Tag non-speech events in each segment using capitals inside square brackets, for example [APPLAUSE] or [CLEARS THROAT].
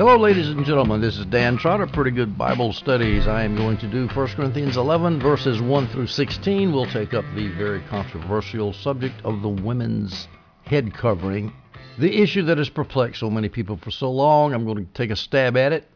Hello, ladies and gentlemen. This is Dan Trotter, Pretty Good Bible Studies. I am going to do 1 Corinthians 11, verses 1 through 16. We'll take up the very controversial subject of the women's head covering. The issue that has perplexed so many people for so long. I'm going to take a stab at it.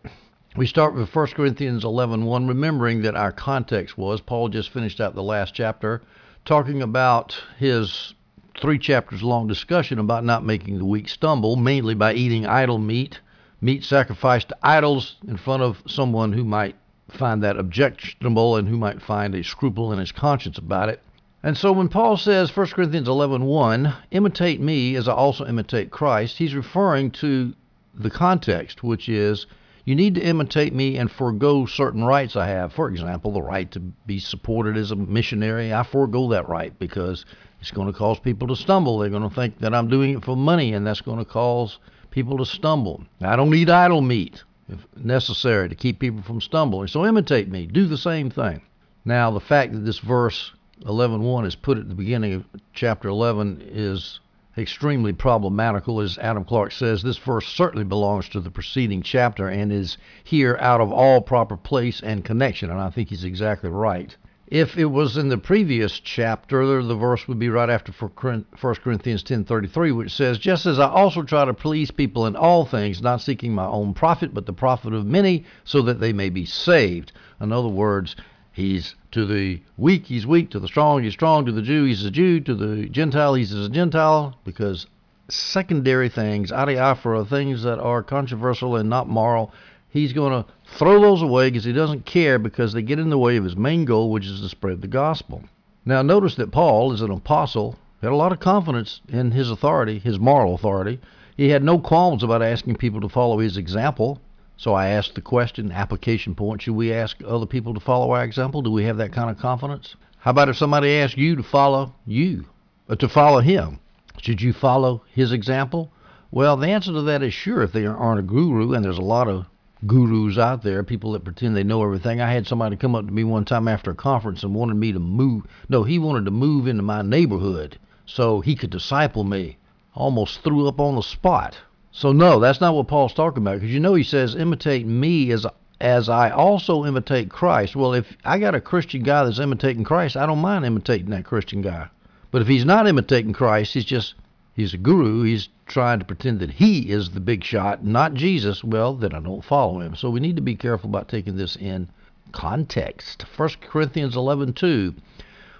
We start with 1 Corinthians 11, 1, remembering that our context was Paul just finished out the last chapter talking about his three chapters long discussion about not making the weak stumble, mainly by eating idol meat meat sacrificed to idols in front of someone who might find that objectionable and who might find a scruple in his conscience about it. And so when Paul says 1 Corinthians 11:1, imitate me as I also imitate Christ, he's referring to the context, which is you need to imitate me and forego certain rights I have. For example, the right to be supported as a missionary. I forego that right because it's going to cause people to stumble. They're going to think that I'm doing it for money, and that's going to cause people to stumble. I don't eat idol meat if necessary to keep people from stumbling. So imitate me. Do the same thing. Now, the fact that this verse 11.1 is put at the beginning of chapter 11 is extremely problematical. As Adam Clarke says, this verse certainly belongs to the preceding chapter and is here out of all proper place and connection. And I think he's exactly right. If it was in the previous chapter, the verse would be right after 1 Corinthians 10:33, which says, "Just as I also try to please people in all things, not seeking my own profit, but the profit of many, so that they may be saved." In other words, he's to the weak, he's weak; to the strong, he's strong; to the Jew, he's a Jew; to the Gentile, he's a Gentile, because secondary things, adiaphora, things that are controversial and not moral, he's going to throw those away because he doesn't care because they get in the way of his main goal, which is to spread the gospel. Now, notice that Paul, as an apostle, had a lot of confidence in his authority, his moral authority. He had no qualms about asking people to follow his example. So I asked the question, application point, should we ask other people to follow our example? Do we have that kind of confidence? How about if somebody asked you to follow you, or uh, to follow him? Should you follow his example? Well, the answer to that is sure if they aren't a guru, and there's a lot of gurus out there, people that pretend they know everything. I had somebody come up to me one time after a conference and wanted me to move. No, he wanted to move into my neighborhood so he could disciple me. Almost threw up on the spot. So no, that's not what Paul's talking about because you know he says imitate me as as I also imitate Christ. Well, if I got a Christian guy that's imitating Christ, I don't mind imitating that Christian guy. But if he's not imitating Christ, he's just he's a guru. He's trying to pretend that he is the big shot, not Jesus. Well, then I don't follow him. So we need to be careful about taking this in context. 1 Corinthians 11:2.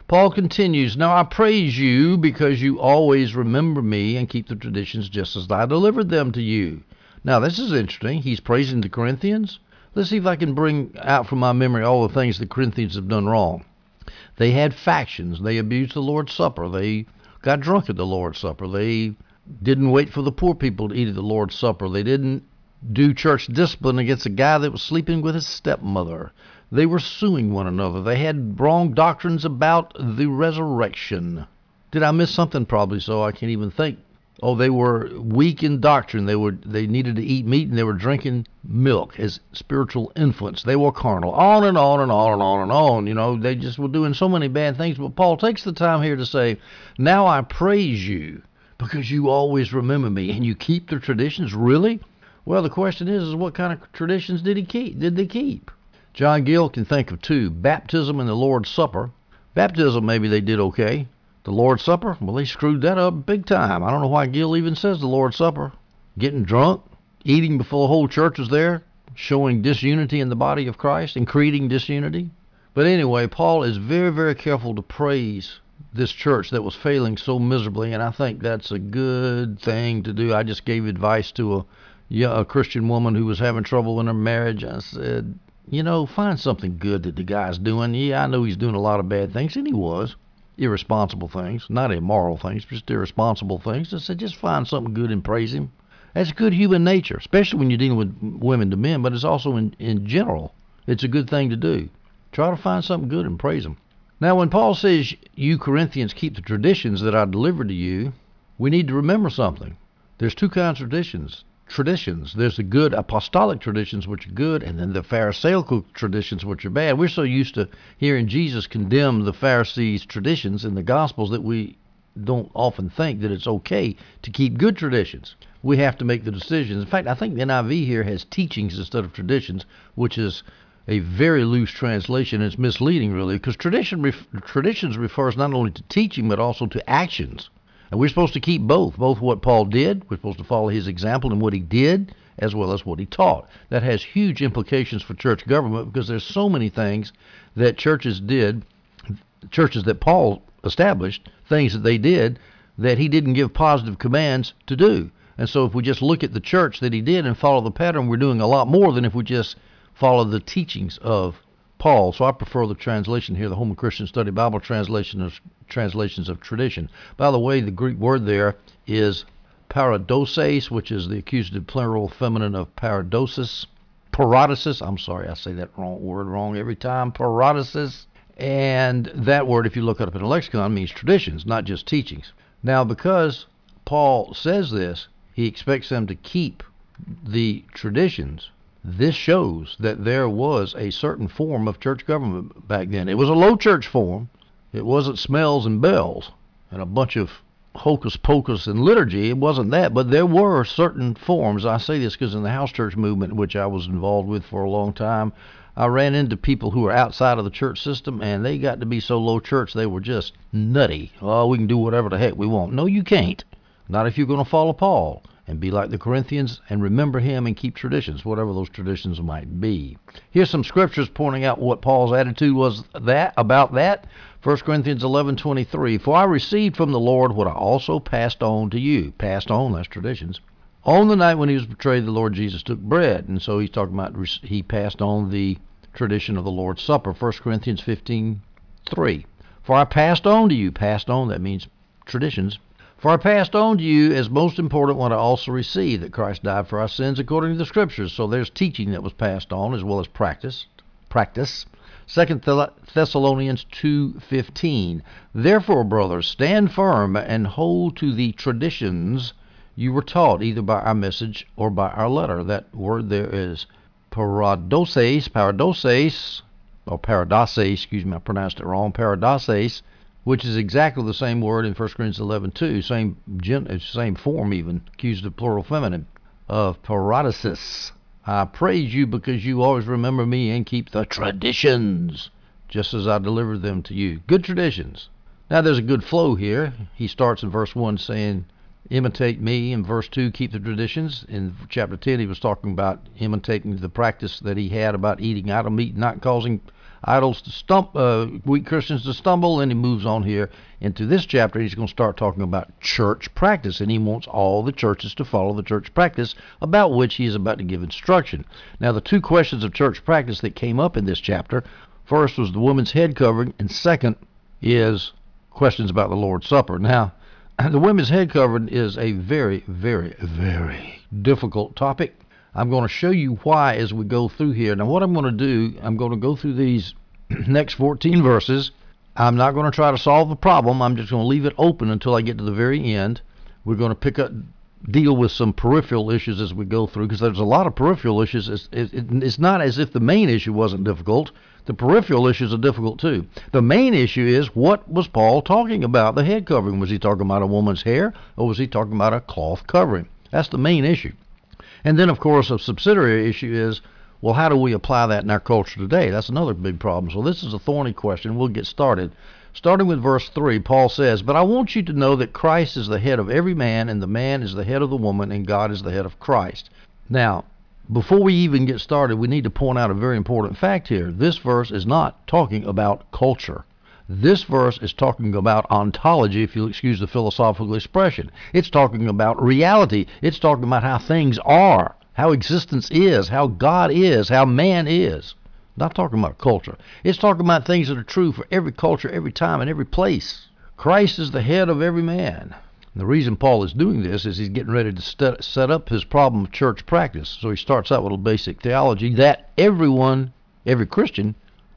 Paul continues, Now I praise you because you always remember me and keep the traditions just as I delivered them to you. Now, this is interesting. He's praising the Corinthians. Let's see if I can bring out from my memory all the things the Corinthians have done wrong. They had factions. They abused the Lord's Supper. They got drunk at the Lord's Supper. They didn't wait for the poor people to eat at the Lord's Supper. They didn't do church discipline against a guy that was sleeping with his stepmother. They were suing one another. They had wrong doctrines about the resurrection. Did I miss something? Probably so. I can't even think. Oh, they were weak in doctrine. They were they needed to eat meat and they were drinking milk as spiritual infants. They were carnal. On and on and on and on and on. You know, they just were doing so many bad things. But Paul takes the time here to say, Now I praise you because you always remember me and you keep the traditions. Really? Well, the question is, is what kind of traditions did he keep? Did they keep? John Gill can think of two: baptism and the Lord's Supper. Baptism, maybe they did okay. The Lord's Supper, well, they screwed that up big time. I don't know why Gill even says the Lord's Supper. Getting drunk, eating before the whole church is there, showing disunity in the body of Christ and creating disunity. But anyway, Paul is very, very careful to praise this church that was failing so miserably, and I think that's a good thing to do. I just gave advice to a, yeah, a Christian woman who was having trouble in her marriage. I said, you know, find something good that the guy's doing. Yeah, I know he's doing a lot of bad things, and he was irresponsible things, not immoral things, just irresponsible things. I said, just find something good and praise him. That's good human nature, especially when you're dealing with women to men, but it's also in, in general. It's a good thing to do. Try to find something good and praise him. Now, when Paul says, You Corinthians keep the traditions that I delivered to you, we need to remember something. There's two kinds of traditions traditions. There's the good apostolic traditions, which are good, and then the Pharisaical traditions, which are bad. We're so used to hearing Jesus condemn the Pharisees' traditions in the Gospels that we don't often think that it's okay to keep good traditions. We have to make the decisions. In fact, I think the NIV here has teachings instead of traditions, which is a very loose translation. It's misleading, really, because tradition traditions refers not only to teaching but also to actions. And we're supposed to keep both, both what Paul did, we're supposed to follow his example and what he did, as well as what he taught. That has huge implications for church government because there's so many things that churches did, churches that Paul established, things that they did that he didn't give positive commands to do. And so if we just look at the church that he did and follow the pattern, we're doing a lot more than if we just follow the teachings of Paul. So I prefer the translation here, the Holman Christian Study Bible translation of translations of tradition. By the way, the Greek word there is paradoses, which is the accusative plural feminine of paradosis. Paradosis, I'm sorry, I say that wrong word wrong every time. Paradosis. And that word, if you look it up in a lexicon, means traditions, not just teachings. Now, because Paul says this, he expects them to keep the traditions. This shows that there was a certain form of church government back then. It was a low church form. It wasn't smells and bells and a bunch of hocus pocus and liturgy. It wasn't that, but there were certain forms. I say this because in the house church movement, which I was involved with for a long time, I ran into people who were outside of the church system, and they got to be so low church they were just nutty. Oh, we can do whatever the heck we want. No, you can't. Not if you're going to follow Paul and be like the Corinthians and remember him and keep traditions, whatever those traditions might be. Here's some scriptures pointing out what Paul's attitude was that about that. 1 Corinthians 11:23 For I received from the Lord what I also passed on to you. Passed on, that's traditions. On the night when he was betrayed, the Lord Jesus took bread, and so he's talking about he passed on the tradition of the Lord's Supper. 1 Corinthians 15:3 For I passed on to you, passed on that means traditions. For I passed on to you as most important what I also received that Christ died for our sins according to the Scriptures. So there's teaching that was passed on as well as practice. Practice. Second Thessalonians 2:15 Therefore brothers stand firm and hold to the traditions you were taught either by our message or by our letter that word there is paradoses paradoses or paradoses excuse me I pronounced it wrong paradoses which is exactly the same word in 1 Corinthians 11:2 same uh, same form even accusative plural feminine of paradosis I praise you because you always remember me and keep the traditions, just as I delivered them to you. Good traditions. Now there's a good flow here. He starts in verse 1 saying, imitate me. In verse 2, keep the traditions. In chapter 10, he was talking about imitating the practice that he had about eating idol meat, not causing idols to stump, uh, weak Christians to stumble. And he moves on here into this chapter. He's going to start talking about church practice, and he wants all the churches to follow the church practice about which he is about to give instruction. Now, the two questions of church practice that came up in this chapter first was the woman's head covering, and second is questions about the Lord's Supper. Now, [CLEARS THROAT] the women's head covering is a very, very, very difficult topic. I'm going to show you why as we go through here. Now, what I'm going to do, I'm going to go through these [CLEARS THROAT] next 14 verses. I'm not going to try to solve the problem. I'm just going to leave it open until I get to the very end. We're going to pick up, deal with some peripheral issues as we go through because there's a lot of peripheral issues. It's, it, it's not as if the main issue wasn't difficult. The peripheral issues are difficult too. The main issue is what was Paul talking about? The head covering. Was he talking about a woman's hair or was he talking about a cloth covering? That's the main issue. And then, of course, a subsidiary issue is well, how do we apply that in our culture today? That's another big problem. So, this is a thorny question. We'll get started. Starting with verse 3, Paul says, But I want you to know that Christ is the head of every man, and the man is the head of the woman, and God is the head of Christ. Now, before we even get started, we need to point out a very important fact here. This verse is not talking about culture. This verse is talking about ontology, if you'll excuse the philosophical expression. It's talking about reality. It's talking about how things are, how existence is, how God is, how man is. Not talking about culture. It's talking about things that are true for every culture, every time, and every place. Christ is the head of every man. The reason Paul is doing this is he's getting ready to set up his problem of church practice. So he starts out with a basic theology that everyone, every Christian,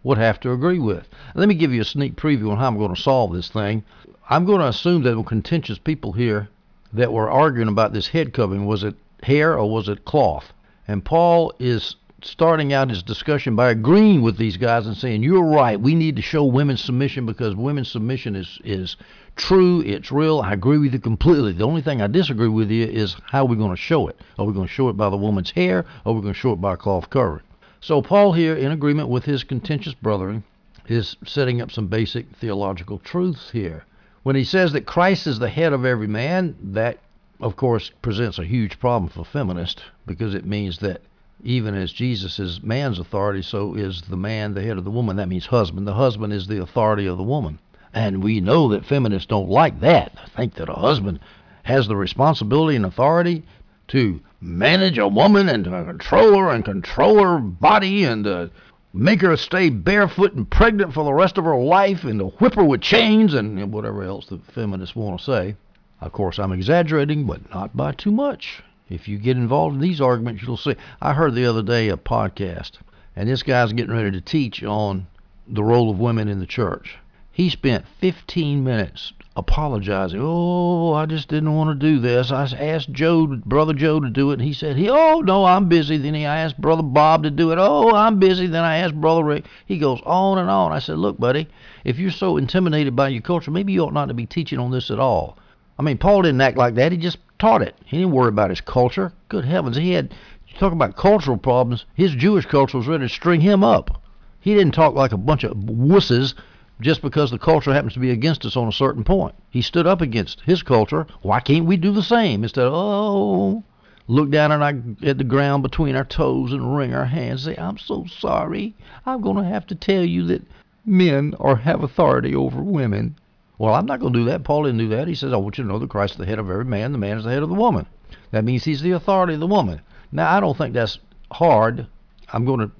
would have to agree with. Let me give you a sneak preview on how I'm going to solve this thing. I'm going to assume that were contentious people here that were arguing about this head covering. Was it hair or was it cloth? And Paul is starting out his discussion by agreeing with these guys and saying, You're right. We need to show women's submission because women's submission is, is true, it's real. I agree with you completely. The only thing I disagree with you is how we're going to show it. Are we going to show it by the woman's hair or are we going to show it by a cloth covering? So, Paul, here, in agreement with his contentious brethren, is setting up some basic theological truths here. When he says that Christ is the head of every man, that, of course, presents a huge problem for feminists because it means that even as Jesus is man's authority, so is the man the head of the woman. That means husband. The husband is the authority of the woman. And we know that feminists don't like that. I think that a husband has the responsibility and authority to manage a woman and to control her and control her body and to make her stay barefoot and pregnant for the rest of her life and to whip her with chains and whatever else the feminists want to say. Of course, I'm exaggerating, but not by too much. If you get involved in these arguments, you'll see. I heard the other day a podcast, and this guy's getting ready to teach on the role of women in the church. He spent 15 minutes apologizing. Oh, I just didn't want to do this. I asked Joe, brother Joe, to do it. And he said, "He, oh no, I'm busy." Then he asked brother Bob to do it. Oh, I'm busy. Then I asked brother Rick. He goes on and on. I said, "Look, buddy, if you're so intimidated by your culture, maybe you ought not to be teaching on this at all." I mean, Paul didn't act like that. He just taught it. He didn't worry about his culture. Good heavens, he had. You talk about cultural problems. His Jewish culture was ready to string him up. He didn't talk like a bunch of wusses just because the culture happens to be against us on a certain point. He stood up against his culture. Why can't we do the same? Instead of, oh, look down at, our, at the ground between our toes and wring our hands and say, I'm so sorry. I'm going to have to tell you that men are have authority over women. Well, I'm not going to do that. Paul didn't do that. He says, I want you to know that Christ is the head of every man, the man is the head of the woman. That means he's the authority of the woman. Now, I don't think that's hard. I'm going to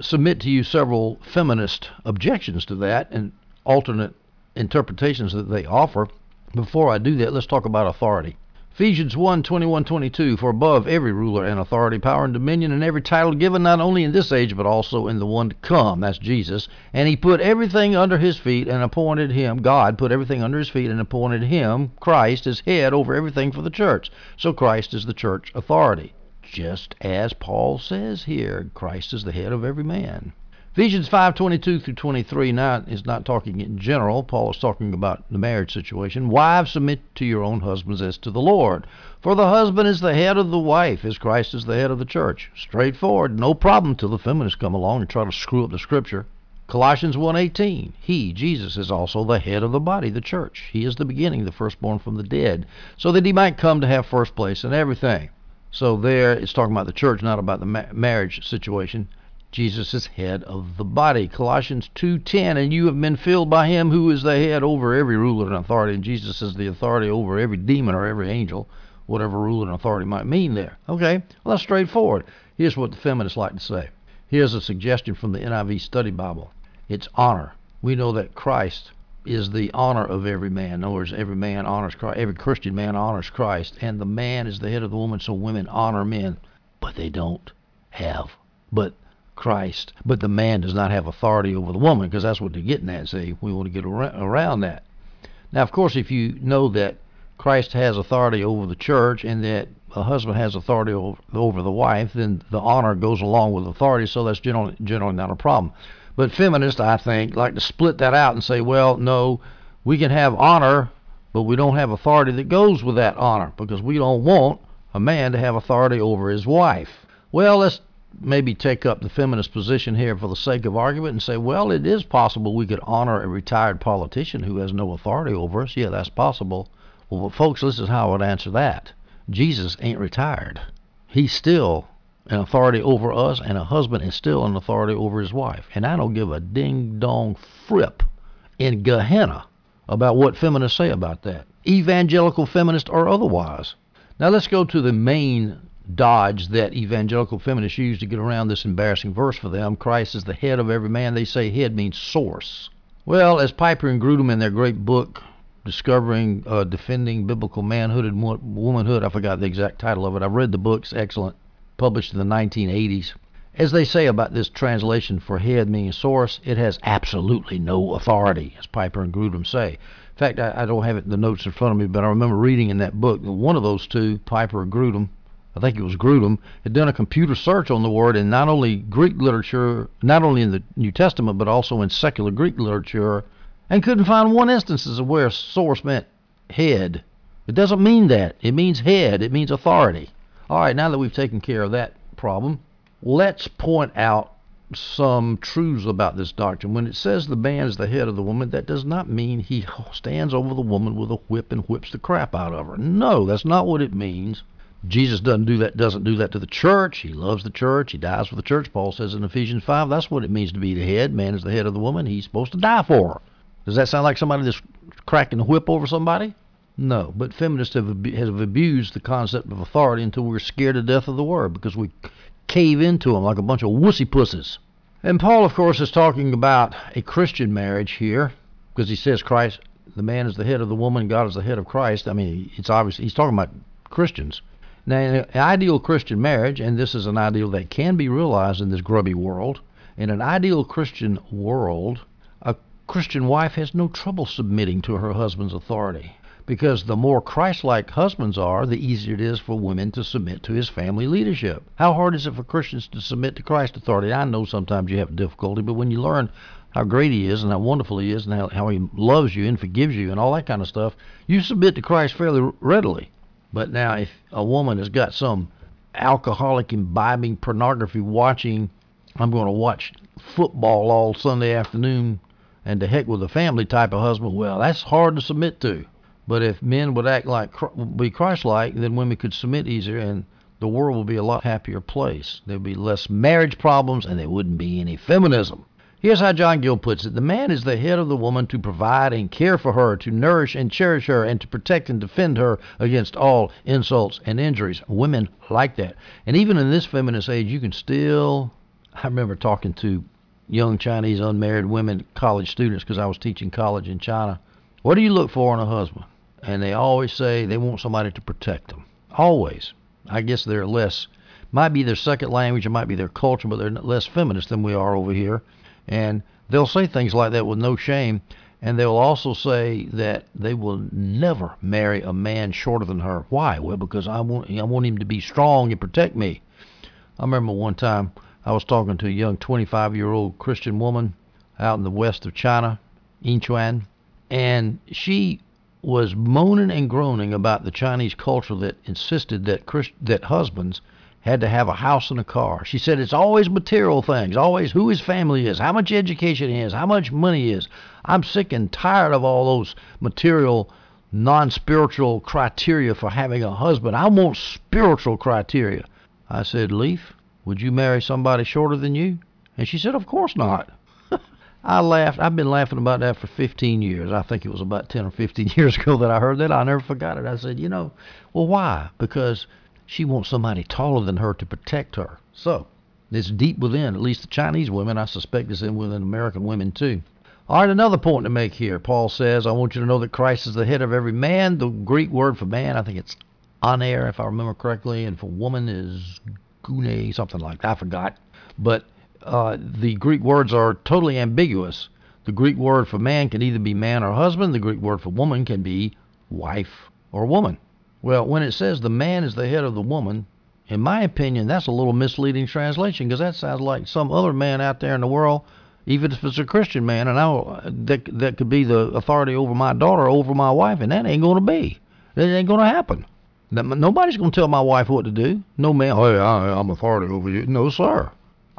submit to you several feminist objections to that and alternate interpretations that they offer. Before I do that, let's talk about authority. Ephesians 1 21 22 For above every ruler and authority, power and dominion, and every title given not only in this age, but also in the one to come. That's Jesus. And he put everything under his feet and appointed him, God put everything under his feet and appointed him, Christ, as head over everything for the church. So Christ is the church authority. Just as Paul says here, Christ is the head of every man. Ephesians 5:22 through 23 now is not talking in general. Paul is talking about the marriage situation. Wives, submit to your own husbands as to the Lord. For the husband is the head of the wife, as Christ is the head of the church. Straightforward, no problem till the feminists come along and try to screw up the scripture. Colossians 1:18 He, Jesus, is also the head of the body, the church. He is the beginning, the firstborn from the dead, so that he might come to have first place in everything. So there it's talking about the church, not about the ma- marriage situation. Jesus is head of the body. Colossians 2:10 and you have been filled by him who is the head over every ruler and authority and Jesus is the authority over every demon or every angel, whatever ruler and authority might mean there. Okay? Well, that's straightforward. Here's what the feminists like to say. Here's a suggestion from the NIV Study Bible. It's honor. We know that Christ is the honor of every man. In other words, every man honors Christ. Every Christian man honors Christ, and the man is the head of the woman, so women honor men, but they don't have. But Christ, but the man does not have authority over the woman because that's what they're getting at. See, we want to get around that. Now, of course, if you know that Christ has authority over the church and that a husband has authority over, over the wife, then the honor goes along with authority, so that's generally, generally not a problem. But feminists, I think, like to split that out and say, well, no, we can have honor, but we don't have authority that goes with that honor because we don't want a man to have authority over his wife. Well, let's maybe take up the feminist position here for the sake of argument and say, well, it is possible we could honor a retired politician who has no authority over us. Yeah, that's possible. Well, folks, this is how I would answer that. Jesus ain't retired. He's still an authority over us, and a husband is still an authority over his wife. And I don't give a ding dong frip in Gehenna about what feminists say about that, evangelical feminist or otherwise. Now let's go to the main dodge that evangelical feminists use to get around this embarrassing verse for them. Christ is the head of every man. They say head means source. Well, as Piper and Grudem in their great book, Discovering, uh, Defending Biblical Manhood and Womanhood, I forgot the exact title of it. I've read the book, it's excellent, published in the 1980s. As they say about this translation for head meaning source, it has absolutely no authority, as Piper and Grudem say. In fact, I, I don't have the notes in front of me, but I remember reading in that book that one of those two, Piper or Grudem, I think it was Grudem, had done a computer search on the word in not only Greek literature, not only in the New Testament, but also in secular Greek literature, and couldn't find one instance of where source meant head. It doesn't mean that. It means head. It means authority. All right, now that we've taken care of that problem, let's point out some truths about this doctrine. When it says the man is the head of the woman, that does not mean he stands over the woman with a whip and whips the crap out of her. No, that's not what it means. Jesus doesn't do that doesn't do that to the church. He loves the church. He dies for the church. Paul says in Ephesians 5, that's what it means to be the head. Man is the head of the woman. He's supposed to die for her. Does that sound like somebody that's cracking the whip over somebody? No, but feminists have, have abused the concept of authority until we're scared to death of the word because we cave into them like a bunch of wussy pussies. And Paul, of course, is talking about a Christian marriage here because he says Christ, the man is the head of the woman, God is the head of Christ. I mean, it's obvious he's talking about Christians. Now, in an ideal Christian marriage, and this is an ideal that can be realized in this grubby world, in an ideal Christian world, a Christian wife has no trouble submitting to her husband's authority. Because the more Christ like husbands are, the easier it is for women to submit to his family leadership. How hard is it for Christians to submit to Christ's authority? I know sometimes you have difficulty, but when you learn how great he is and how wonderful he is and how, how he loves you and forgives you and all that kind of stuff, you submit to Christ fairly readily. But now, if a woman has got some alcoholic imbibing pornography watching, I'm going to watch football all Sunday afternoon and to heck with the family type of husband, well, that's hard to submit to. But if men would act like be Christ-like, then women could submit easier, and the world would be a lot happier place. There'd be less marriage problems, and there wouldn't be any feminism. Here's how John Gill puts it The man is the head of the woman to provide and care for her, to nourish and cherish her, and to protect and defend her against all insults and injuries. Women like that. And even in this feminist age, you can still. I remember talking to young Chinese unmarried women, college students, because I was teaching college in China. What do you look for in a husband? And they always say they want somebody to protect them. Always. I guess they're less, might be their second language, it might be their culture, but they're less feminist than we are over here and they'll say things like that with no shame. And they'll also say that they will never marry a man shorter than her. Why? Well, because I want I want him to be strong and protect me. I remember one time I was talking to a young 25 year old Christian woman out in the west of China, Yinchuan, and she was moaning and groaning about the Chinese culture that insisted that Christ, that husbands had to have a house and a car. She said it's always material things, always who his family is, how much education he has, how much money is. I'm sick and tired of all those material, non spiritual criteria for having a husband. I want spiritual criteria. I said, Leaf, would you marry somebody shorter than you? And she said, Of course not. I laughed. I've been laughing about that for 15 years. I think it was about 10 or 15 [LAUGHS] years ago that I heard that. I never forgot it. I said, you know, well, why? Because she wants somebody taller than her to protect her. So it's deep within, at least the Chinese women. I suspect it's in within American women too. All right, another point to make here. Paul says, I want you to know that Christ is the head of every man. The Greek word for man, I think it's aner, if I remember correctly, and for woman is gune, something like that. I forgot. But uh, the Greek words are totally ambiguous. The Greek word for man can either be man or husband. The Greek word for woman can be wife or woman. Well, when it says the man is the head of the woman, in my opinion, that's a little misleading translation because that sounds like some other man out there in the world, even if it's a Christian man, and I that that could be the authority over my daughter, over my wife, and that ain't going to be. That ain't going to happen. Nobody's going to tell my wife what to do. No man, hey, I, I'm authority over you. No, sir.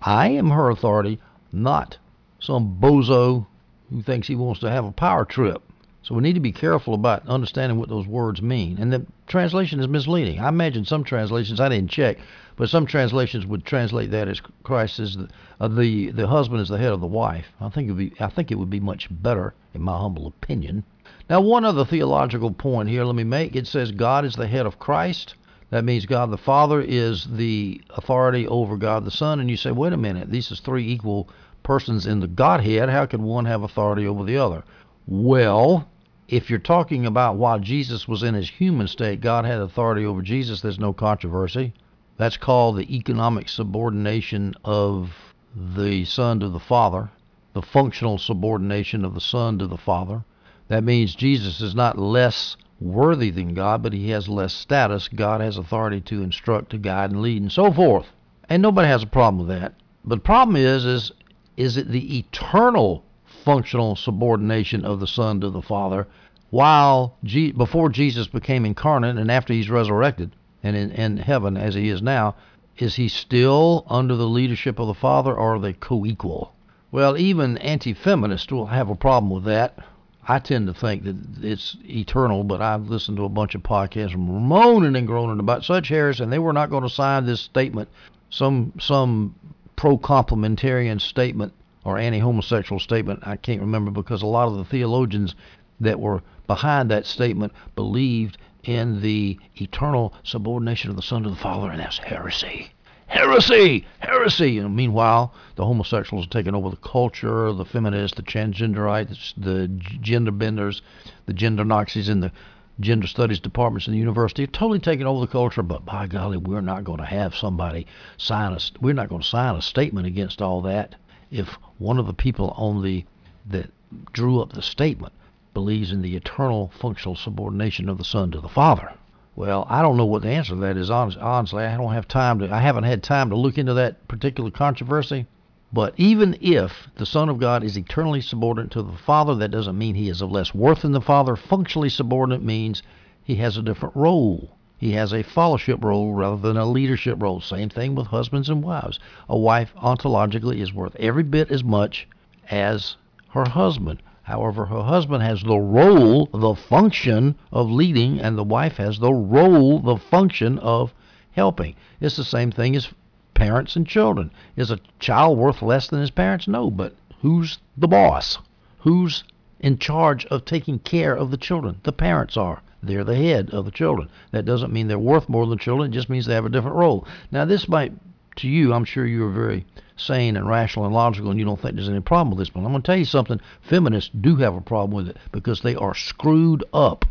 I am her authority, not some bozo who thinks he wants to have a power trip. So we need to be careful about understanding what those words mean. And the translation is misleading. I imagine some translations I didn't check, but some translations would translate that as Christ is the uh, the, the husband is the head of the wife. I think it would be I think it would be much better, in my humble opinion. Now, one other theological point here let me make. It says God is the head of Christ. That means God the Father is the authority over God the Son. And you say, wait a minute, these are three equal persons in the Godhead. How can one have authority over the other? Well, if you're talking about while Jesus was in his human state, God had authority over Jesus, there's no controversy. That's called the economic subordination of the Son to the Father, the functional subordination of the Son to the Father. That means Jesus is not less worthy than God, but he has less status. God has authority to instruct, to guide, and lead, and so forth. And nobody has a problem with that. But the problem is, is, is it the eternal functional subordination of the Son to the Father, while G- before Jesus became incarnate and after he's resurrected and in, in heaven as he is now, is he still under the leadership of the Father or are they co equal? Well, even anti feminists will have a problem with that. I tend to think that it's eternal, but I've listened to a bunch of podcasts moaning and groaning about such heresy, and they were not going to sign this statement, some some pro complementarian statement or anti homosexual statement. I can't remember because a lot of the theologians that were behind that statement believed in the eternal subordination of the Son to the Father, and that's heresy. Heresy! Heresy! And meanwhile, the homosexuals are taking over the culture, the feminists, the transgenderites, the gender benders, the gender Nazis in the gender studies departments in the university are totally taking over the culture. But by golly, we're not going to have somebody sign a, we're not going to sign a statement against all that if one of the people on the that drew up the statement believes in the eternal functional subordination of the Son to the Father. Well, I don't know what the answer to that is. Honestly, I don't have time to. I haven't had time to look into that particular controversy. But even if the Son of God is eternally subordinate to the Father, that doesn't mean he is of less worth than the Father. Functionally subordinate means he has a different role. He has a fellowship role rather than a leadership role. Same thing with husbands and wives. A wife ontologically is worth every bit as much as her husband. However, her husband has the role, the function of leading, and the wife has the role, the function of helping. It's the same thing as parents and children. Is a child worth less than his parents? No, but who's the boss? Who's in charge of taking care of the children? The parents are. They're the head of the children. That doesn't mean they're worth more than children. It just means they have a different role. Now, this might, to you, I'm sure you're very sane and rational and logical, and you don't think there's any problem with this. But I'm going to tell you something. Feminists do have a problem with it because they are screwed up.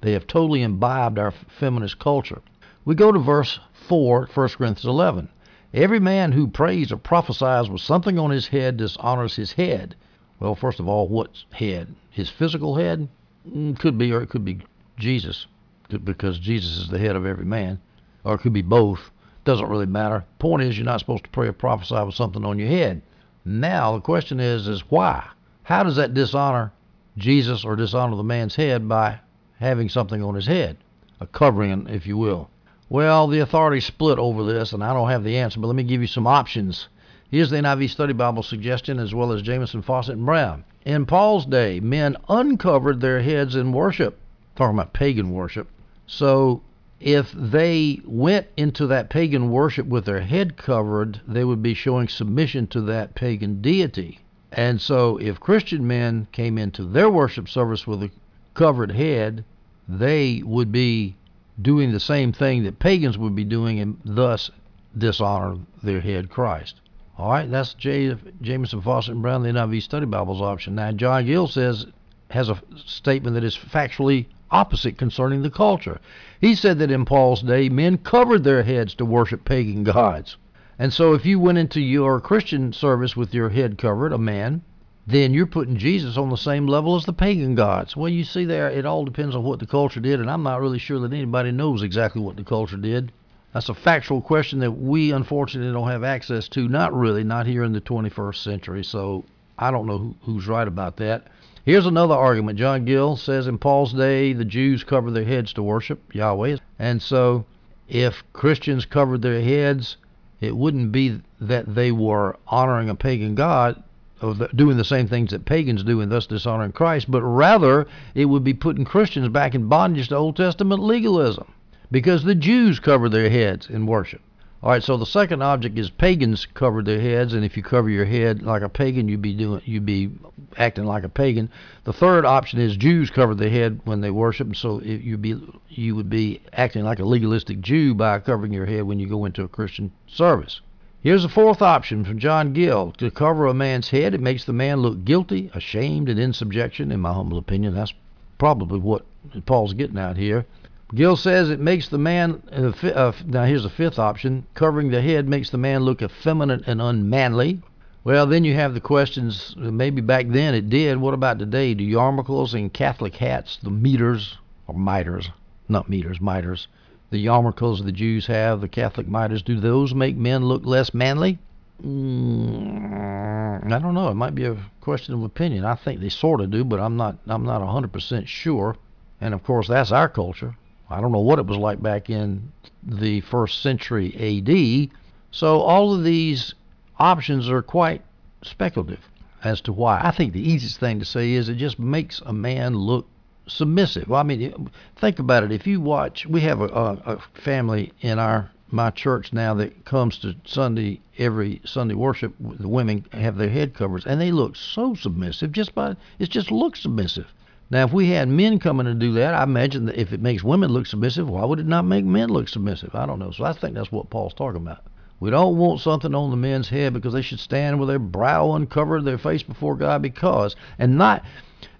They have totally imbibed our feminist culture. We go to verse 4, 1 Corinthians 11. Every man who prays or prophesies with something on his head dishonors his head. Well, first of all, what head? His physical head? Mm, could be, or it could be Jesus, because Jesus is the head of every man. Or it could be both. Doesn't really matter. Point is, you're not supposed to pray or prophesy with something on your head. Now the question is, is why? How does that dishonor Jesus or dishonor the man's head by having something on his head, a covering, if you will? Well, the authorities split over this, and I don't have the answer, but let me give you some options. Here's the NIV Study Bible suggestion, as well as Jamieson, Fausset, and Brown. In Paul's day, men uncovered their heads in worship, talking about pagan worship. So if they went into that pagan worship with their head covered, they would be showing submission to that pagan deity. And so if Christian men came into their worship service with a covered head, they would be doing the same thing that pagans would be doing and thus dishonor their head Christ. All right, that's J. Jamieson, Fausset, and Brown, the NIV Study Bibles option. Now, John Gill says has a statement that is factually opposite concerning the culture. He said that in Paul's day, men covered their heads to worship pagan gods. And so if you went into your Christian service with your head covered, a man, then you're putting Jesus on the same level as the pagan gods. Well, you see there, it all depends on what the culture did, and I'm not really sure that anybody knows exactly what the culture did. That's a factual question that we unfortunately don't have access to. Not really, not here in the 21st century. So I don't know who, who's right about that. Here's another argument. John Gill says in Paul's day, the Jews covered their heads to worship Yahweh. And so if Christians covered their heads, it wouldn't be that they were honoring a pagan god or doing the same things that pagans do and thus dishonoring Christ, but rather it would be putting Christians back in bondage to Old Testament legalism because the Jews covered their heads in worship. All right, so the second object is pagans cover their heads, and if you cover your head like a pagan, you'd be doing you'd be acting like a pagan. The third option is Jews cover their head when they worship, and so you'd be you would be acting like a legalistic Jew by covering your head when you go into a Christian service. Here's the fourth option from John Gill. To cover a man's head, it makes the man look guilty, ashamed, and in subjection. In my humble opinion, that's probably what Paul's getting at here. Gill says it makes the man, uh, uh, now here's the fifth option, covering the head makes the man look effeminate and unmanly. Well, then you have the questions, maybe back then it did. What about today? Do yarmulkes and Catholic hats, the mitres, or miters, not meters, miters. The yarmulkes the Jews have, the Catholic miters, do those make men look less manly? Mm, I don't know. It might be a question of opinion. I think they sort of do, but I'm not. I'm not 100% sure. And of course, that's our culture. I don't know what it was like back in the first century AD. So all of these options are quite speculative as to why. I think the easiest thing to say is it just makes a man look submissive. Well, I mean, think about it. If you watch, we have a, a, family in our my church now that comes to Sunday every Sunday worship. The women have their head covers, and they look so submissive. Just by it just looks submissive. Now, if we had men coming to do that, I imagine that if it makes women look submissive, why would it not make men look submissive? I don't know. So I think that's what Paul's talking about. We don't want something on the men's head because they should stand with their brow uncovered, their face before God, because, and not.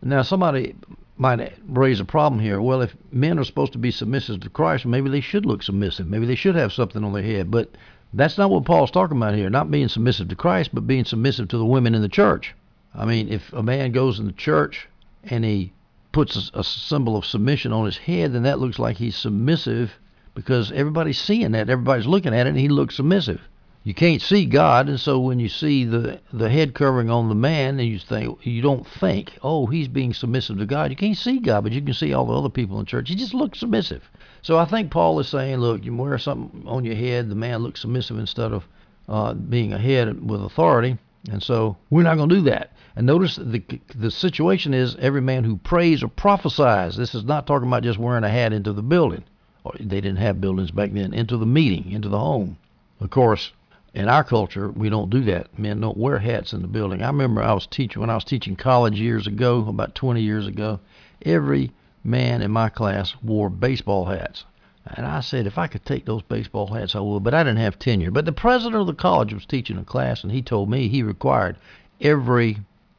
Now, somebody might raise a problem here. Well, if men are supposed to be submissive to Christ, maybe they should look submissive. Maybe they should have something on their head. But that's not what Paul's talking about here. Not being submissive to Christ, but being submissive to the women in the church. I mean, if a man goes in the church and he puts a, symbol of submission on his head, then that looks like he's submissive because everybody's seeing that. Everybody's looking at it, and he looks submissive you can't see God, and so when you see the the head covering on the man, and you think you don't think, oh, he's being submissive to God. You can't see God, but you can see all the other people in church. He just looks submissive. So I think Paul is saying, look, you wear something on your head, the man looks submissive instead of uh, being a head with authority, and so we're not going to do that. And notice the the situation is every man who prays or prophesies. This is not talking about just wearing a hat into the building. Or they didn't have buildings back then. Into the meeting, into the home. Of course, in our culture, we don't do that. Men don't wear hats in the building. I remember I was teaching when I was teaching college years ago, about 20 years ago. Every man in my class wore baseball hats. And I said, if I could take those baseball hats, I would. But I didn't have tenure. But the president of the college was teaching a class, and he told me he required every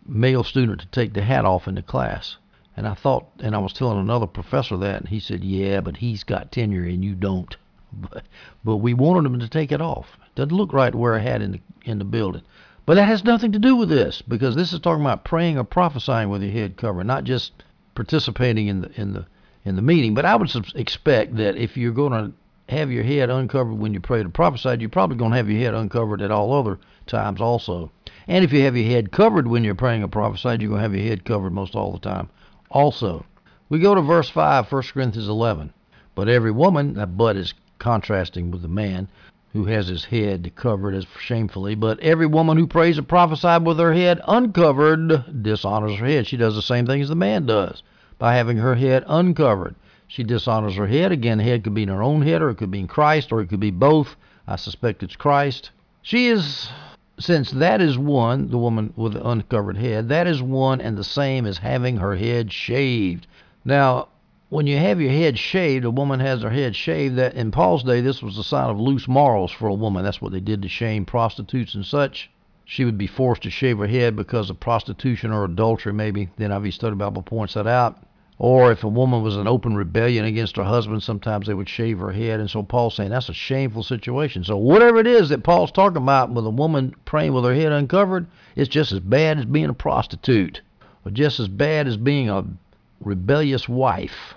male student to take the hat off in the class. And I thought, and I was telling another professor that, and he said, yeah, but he's got tenure and you don't. But, but we wanted him to take it off. Doesn't look right to wear a hat in the in the building. But that has nothing to do with this because this is talking about praying or prophesying with your head covered, not just participating in the in the in the meeting. But I would expect that if you're going to have your head uncovered when you pray to prophesy, you're probably going to have your head uncovered at all other times also. And if you have your head covered when you're praying or prophesying, you're going to have your head covered most all the time also. We go to verse 5, 1 Corinthians 11. But every woman, that but is contrasting with the man, who has his head covered as shamefully, but every woman who prays or prophesies with her head uncovered dishonors her head. She does the same thing as the man does by having her head uncovered. She dishonors her head. Again, head could be in her own head, or it could be in Christ, or it could be both. I suspect it's Christ. She is, since that is one, the woman with the uncovered head, that is one and the same as having her head shaved. Now, when you have your head shaved, a woman has her head shaved. That in Paul's day, this was a sign of loose morals for a woman. That's what they did to shame prostitutes and such. She would be forced to shave her head because of prostitution or adultery, maybe. The NIV Study Bible points that out. Or if a woman was in open rebellion against her husband, sometimes they would shave her head. And so Paul's saying that's a shameful situation. So whatever it is that Paul's talking about with a woman praying with her head uncovered, it's just as bad as being a prostitute, or just as bad as being a rebellious wife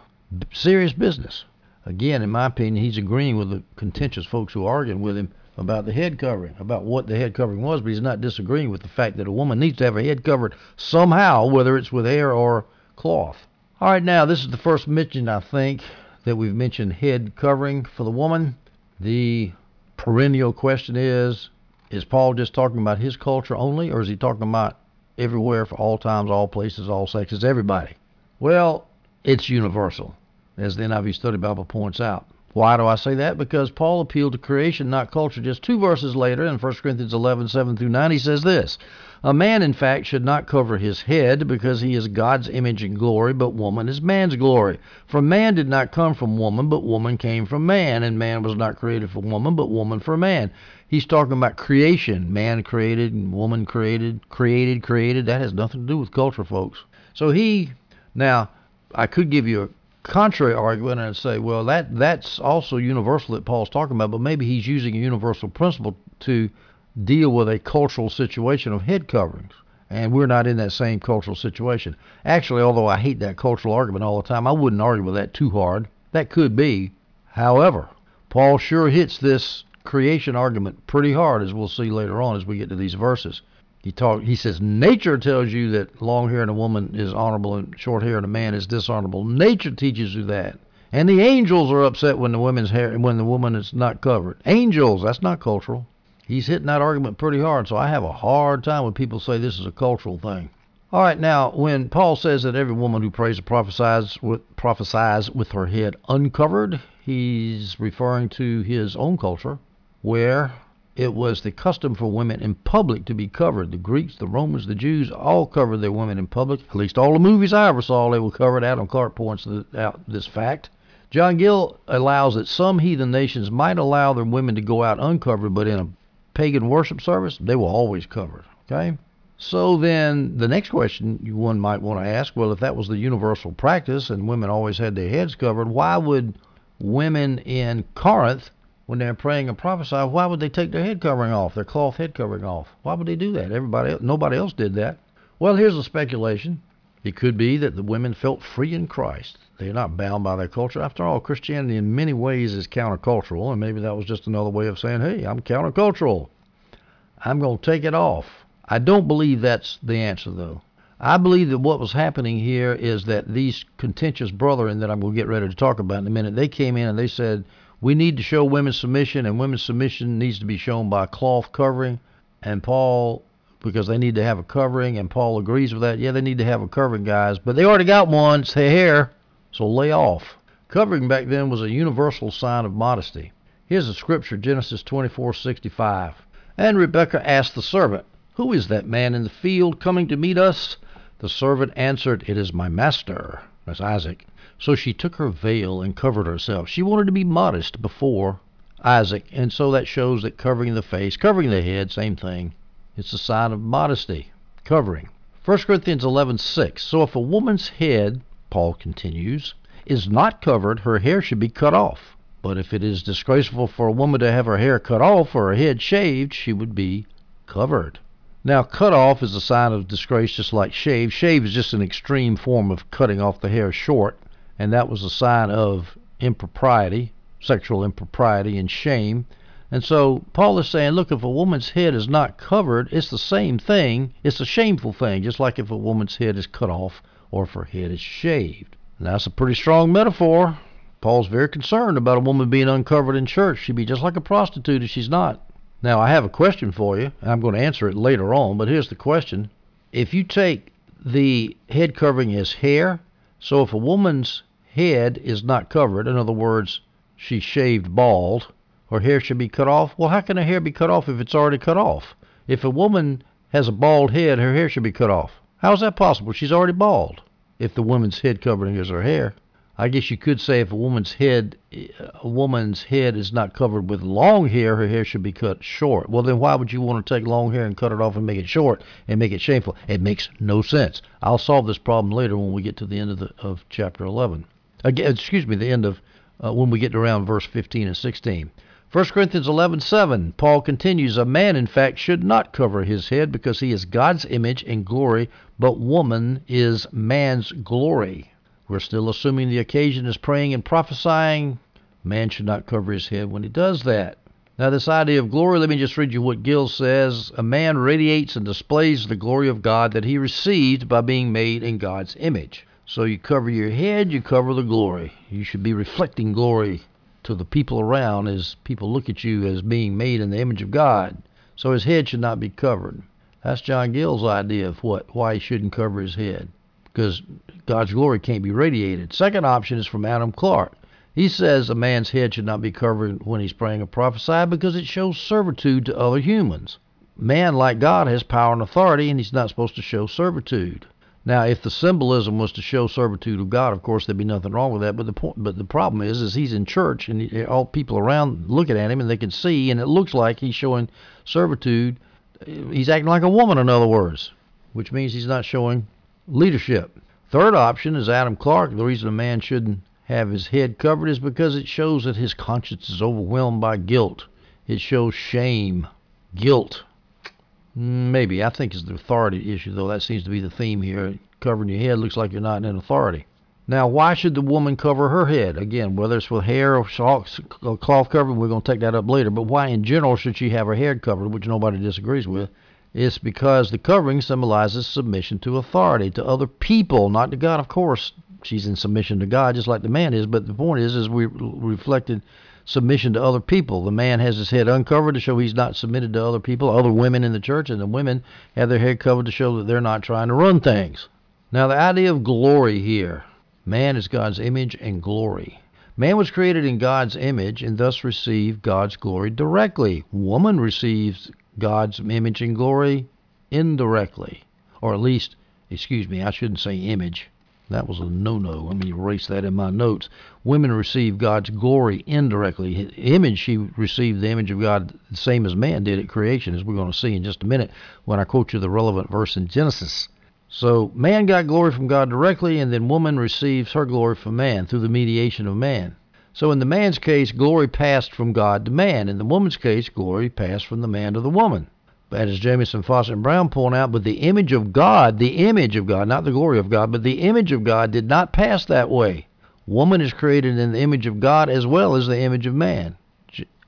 serious business. Again, in my opinion, he's agreeing with the contentious folks who are arguing with him about the head covering, about what the head covering was, but he's not disagreeing with the fact that a woman needs to have her head covered somehow, whether it's with hair or cloth. All right, now this is the first mention, I think, that we've mentioned head covering for the woman. The perennial question is Is Paul just talking about his culture only, or is he talking about everywhere for all times, all places, all sexes, everybody? Well, it's universal as the NIV Study Bible points out. Why do I say that? Because Paul appealed to creation, not culture. Just two verses later, in 1 Corinthians 11, 7 through 9, he says this A man, in fact, should not cover his head, because he is God's image and glory, but woman is man's glory. For man did not come from woman, but woman came from man, and man was not created for woman, but woman for man. He's talking about creation. Man created, and woman created, created, created. That has nothing to do with culture, folks. So he, now, I could give you a contrary argument and say, well, that that's also universal that Paul's talking about, but maybe he's using a universal principle to deal with a cultural situation of head coverings. And we're not in that same cultural situation. Actually, although I hate that cultural argument all the time, I wouldn't argue with that too hard. That could be. However, Paul sure hits this creation argument pretty hard, as we'll see later on as we get to these verses. He talk. He says nature tells you that long hair in a woman is honorable and short hair in a man is dishonorable. Nature teaches you that. And the angels are upset when the woman's hair when the woman is not covered. Angels, that's not cultural. He's hitting that argument pretty hard, so I have a hard time when people say this is a cultural thing. All right, now when Paul says that every woman who prays or prophesies with prophesies with her head uncovered, he's referring to his own culture, where it was the custom for women in public to be covered. The Greeks, the Romans, the Jews all covered their women in public. At least all the movies I ever saw, they were covered. Adam Clarke points out this fact. John Gill allows that some heathen nations might allow their women to go out uncovered, but in a pagan worship service, they were always covered. Okay? So then the next question one might want to ask well, if that was the universal practice and women always had their heads covered, why would women in Corinth when they're praying and prophesying, why would they take their head covering off, their cloth head covering off? Why would they do that? Everybody, nobody else did that. Well, here's a speculation. It could be that the women felt free in Christ. They're not bound by their culture. After all, Christianity in many ways is countercultural, and maybe that was just another way of saying, hey, I'm countercultural. I'm going to take it off. I don't believe that's the answer, though. I believe that what was happening here is that these contentious brethren that I'm going to get ready to talk about in a minute, they came in and they said, we need to show women's submission, and women's submission needs to be shown by cloth covering. And Paul, because they need to have a covering, and Paul agrees with that. Yeah, they need to have a covering, guys, but they already got one. Their hair, so lay off. Covering back then was a universal sign of modesty. Here's a scripture, Genesis 24:65. And Rebekah asked the servant, Who is that man in the field coming to meet us? The servant answered, It is my master. That's Isaac. So she took her veil and covered herself. She wanted to be modest before Isaac, and so that shows that covering the face, covering the head, same thing. It's a sign of modesty, covering. 1 Corinthians 11:6. So if a woman's head, Paul continues, is not covered, her hair should be cut off. But if it is disgraceful for a woman to have her hair cut off or her head shaved, she would be covered. Now, cut off is a sign of disgrace, just like shave. Shave is just an extreme form of cutting off the hair short and that was a sign of impropriety, sexual impropriety, and shame. And so Paul is saying, look, if a woman's head is not covered, it's the same thing. It's a shameful thing, just like if a woman's head is cut off or if her head is shaved. And that's a pretty strong metaphor. Paul's very concerned about a woman being uncovered in church. She'd be just like a prostitute if she's not. Now, I have a question for you, and I'm going to answer it later on, but here's the question. If you take the head covering as hair so if a woman's head is not covered, in other words, she's shaved bald, her hair should be cut off. Well, how can her hair be cut off if it's already cut off? If a woman has a bald head, her hair should be cut off. How is that possible? She's already bald. If the woman's head covering is her hair. I guess you could say if a woman's head a woman's head is not covered with long hair, her hair should be cut short. Well, then why would you want to take long hair and cut it off and make it short and make it shameful? It makes no sense. I'll solve this problem later when we get to the end of the of chapter 11. Again, excuse me, the end of uh, when we get around verse 15 and 16. 1 Corinthians 11:7 Paul continues a man in fact should not cover his head because he is God's image and glory but woman is man's glory we're still assuming the occasion is praying and prophesying. Man should not cover his head when he does that. Now, this idea of glory, let me just read you what Gill says. A man radiates and displays the glory of God that he received by being made in God's image. So you cover your head, you cover the glory. You should be reflecting glory to the people around as people look at you as being made in the image of God. So his head should not be covered. That's John Gill's idea of what why he shouldn't cover his head because God's glory can't be radiated. Second option is from Adam Clarke. He says a man's head should not be covered when he's praying or prophesying because it shows servitude to other humans. Man, like God, has power and authority, and he's not supposed to show servitude. Now, if the symbolism was to show servitude of God, of course, there'd be nothing wrong with that. But the point, but the problem is, is he's in church, and he, all people around looking at him, and they can see, and it looks like he's showing servitude. He's acting like a woman, in other words, which means he's not showing leadership. Third option is Adam Clarke. The reason a man shouldn't have his head covered is because it shows that his conscience is overwhelmed by guilt. It shows shame, guilt. Mm, maybe. I think it's the authority issue, though. That seems to be the theme here. Covering your head looks like you're not in authority. Now, why should the woman cover her head? Again, whether it's with hair or cloth covering, we're going to take that up later. But why, in general, should she have her head covered, which nobody disagrees with? It's because the covering symbolizes submission to authority, to other people, not to God, of course. She's in submission to God, just like the man is. But the point is, as we reflected submission to other people. The man has his head uncovered to show he's not submitted to other people, other women in the church, and the women have their head covered to show that they're not trying to run things. Now, the idea of glory here man is God's image and glory. Man was created in God's image and thus received God's glory directly. Woman receives God's image and glory indirectly. Or at least, excuse me, I shouldn't say image. That was a no no. Let me erase that in my notes. Women receive God's glory indirectly. Image, she received the image of God the same as man did at creation, as we're going to see in just a minute when I quote you the relevant verse in Genesis. So man got glory from God directly, and then woman receives her glory from man through the mediation of man. So in the man's case, glory passed from God to man. In the woman's case, glory passed from the man to the woman. As Jamieson, and Brown point out, but the image of God, the image of God, not the glory of God, but the image of God did not pass that way. Woman is created in the image of God as well as the image of man,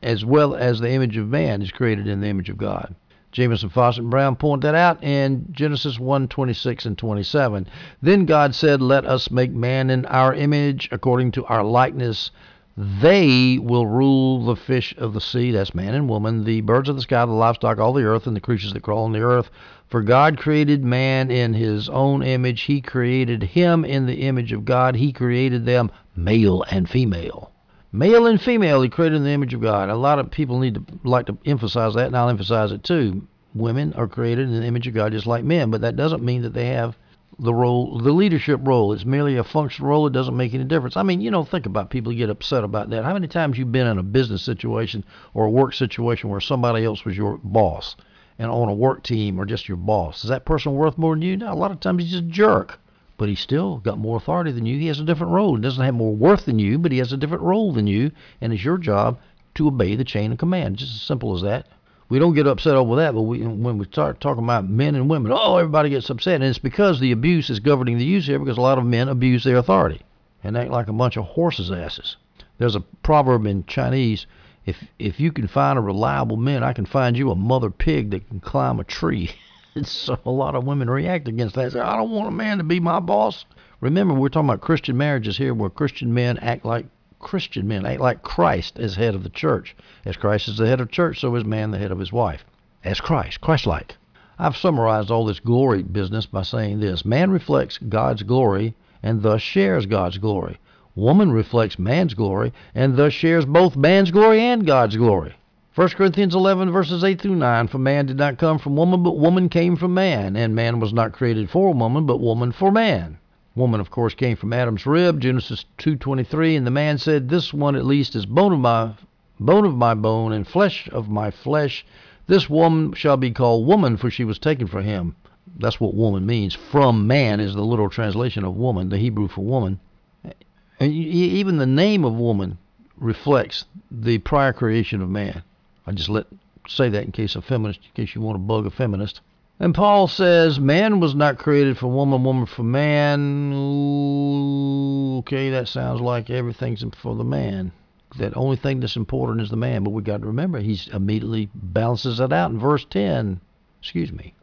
as well as the image of man is created in the image of God. Jamieson, Fausset, and Brown point that out in Genesis 1 26 and 27. Then God said, Let us make man in our image, according to our likeness, they will rule the fish of the sea, that's man and woman, the birds of the sky, the livestock, all the earth, and the creatures that crawl on the earth. For God created man in his own image. He created him in the image of God. He created them male and female. Male and female, he created in the image of God. A lot of people need to like to emphasize that, and I'll emphasize it too. Women are created in the image of God just like men, but that doesn't mean that they have the role, the leadership role. It's merely a functional role. It doesn't make any difference. I mean, you know, think about people get upset about that. How many times you've been in a business situation or a work situation where somebody else was your boss and on a work team or just your boss? Is that person worth more than you? No, a lot of times he's just a jerk. But he's still got more authority than you. He has a different role. He doesn't have more worth than you, but he has a different role than you, and it's your job to obey the chain of command. Just as simple as that we don't get upset over that, but we, when we start talking about men and women, oh, everybody gets upset, and it's because the abuse is governing the use here, because a lot of men abuse their authority and act like a bunch of horses' asses. There's a proverb in Chinese: if if you can find a reliable man, I can find you a mother pig that can climb a tree. [LAUGHS] so a lot of women react against that. Say, I don't want a man to be my boss. Remember, we're talking about Christian marriages here, where Christian men act like Christian men act like Christ as head of the church. As Christ is the head of church, so is man the head of his wife. As Christ, Christ like. I've summarized all this glory business by saying this man reflects God's glory and thus shares God's glory. Woman reflects man's glory and thus shares both man's glory and God's glory. 1 Corinthians 11, verses 8 through 9 For man did not come from woman, but woman came from man. And man was not created for woman, but woman for man. Woman, of course, came from Adam's rib, Genesis 2:23, and the man said, "This one at least is bone of my bone of my bone and flesh of my flesh. This woman shall be called woman, for she was taken from him." That's what woman means. From man is the literal translation of woman, the Hebrew for woman. And even the name of woman reflects the prior creation of man. I just let say that in case a feminist, in case you want to bug a feminist. And Paul says, Man was not created for woman, woman for man. Okay, that sounds like everything's for the man. That only thing that's important is the man. But we got to remember, he immediately balances it out in verse 10. Excuse me.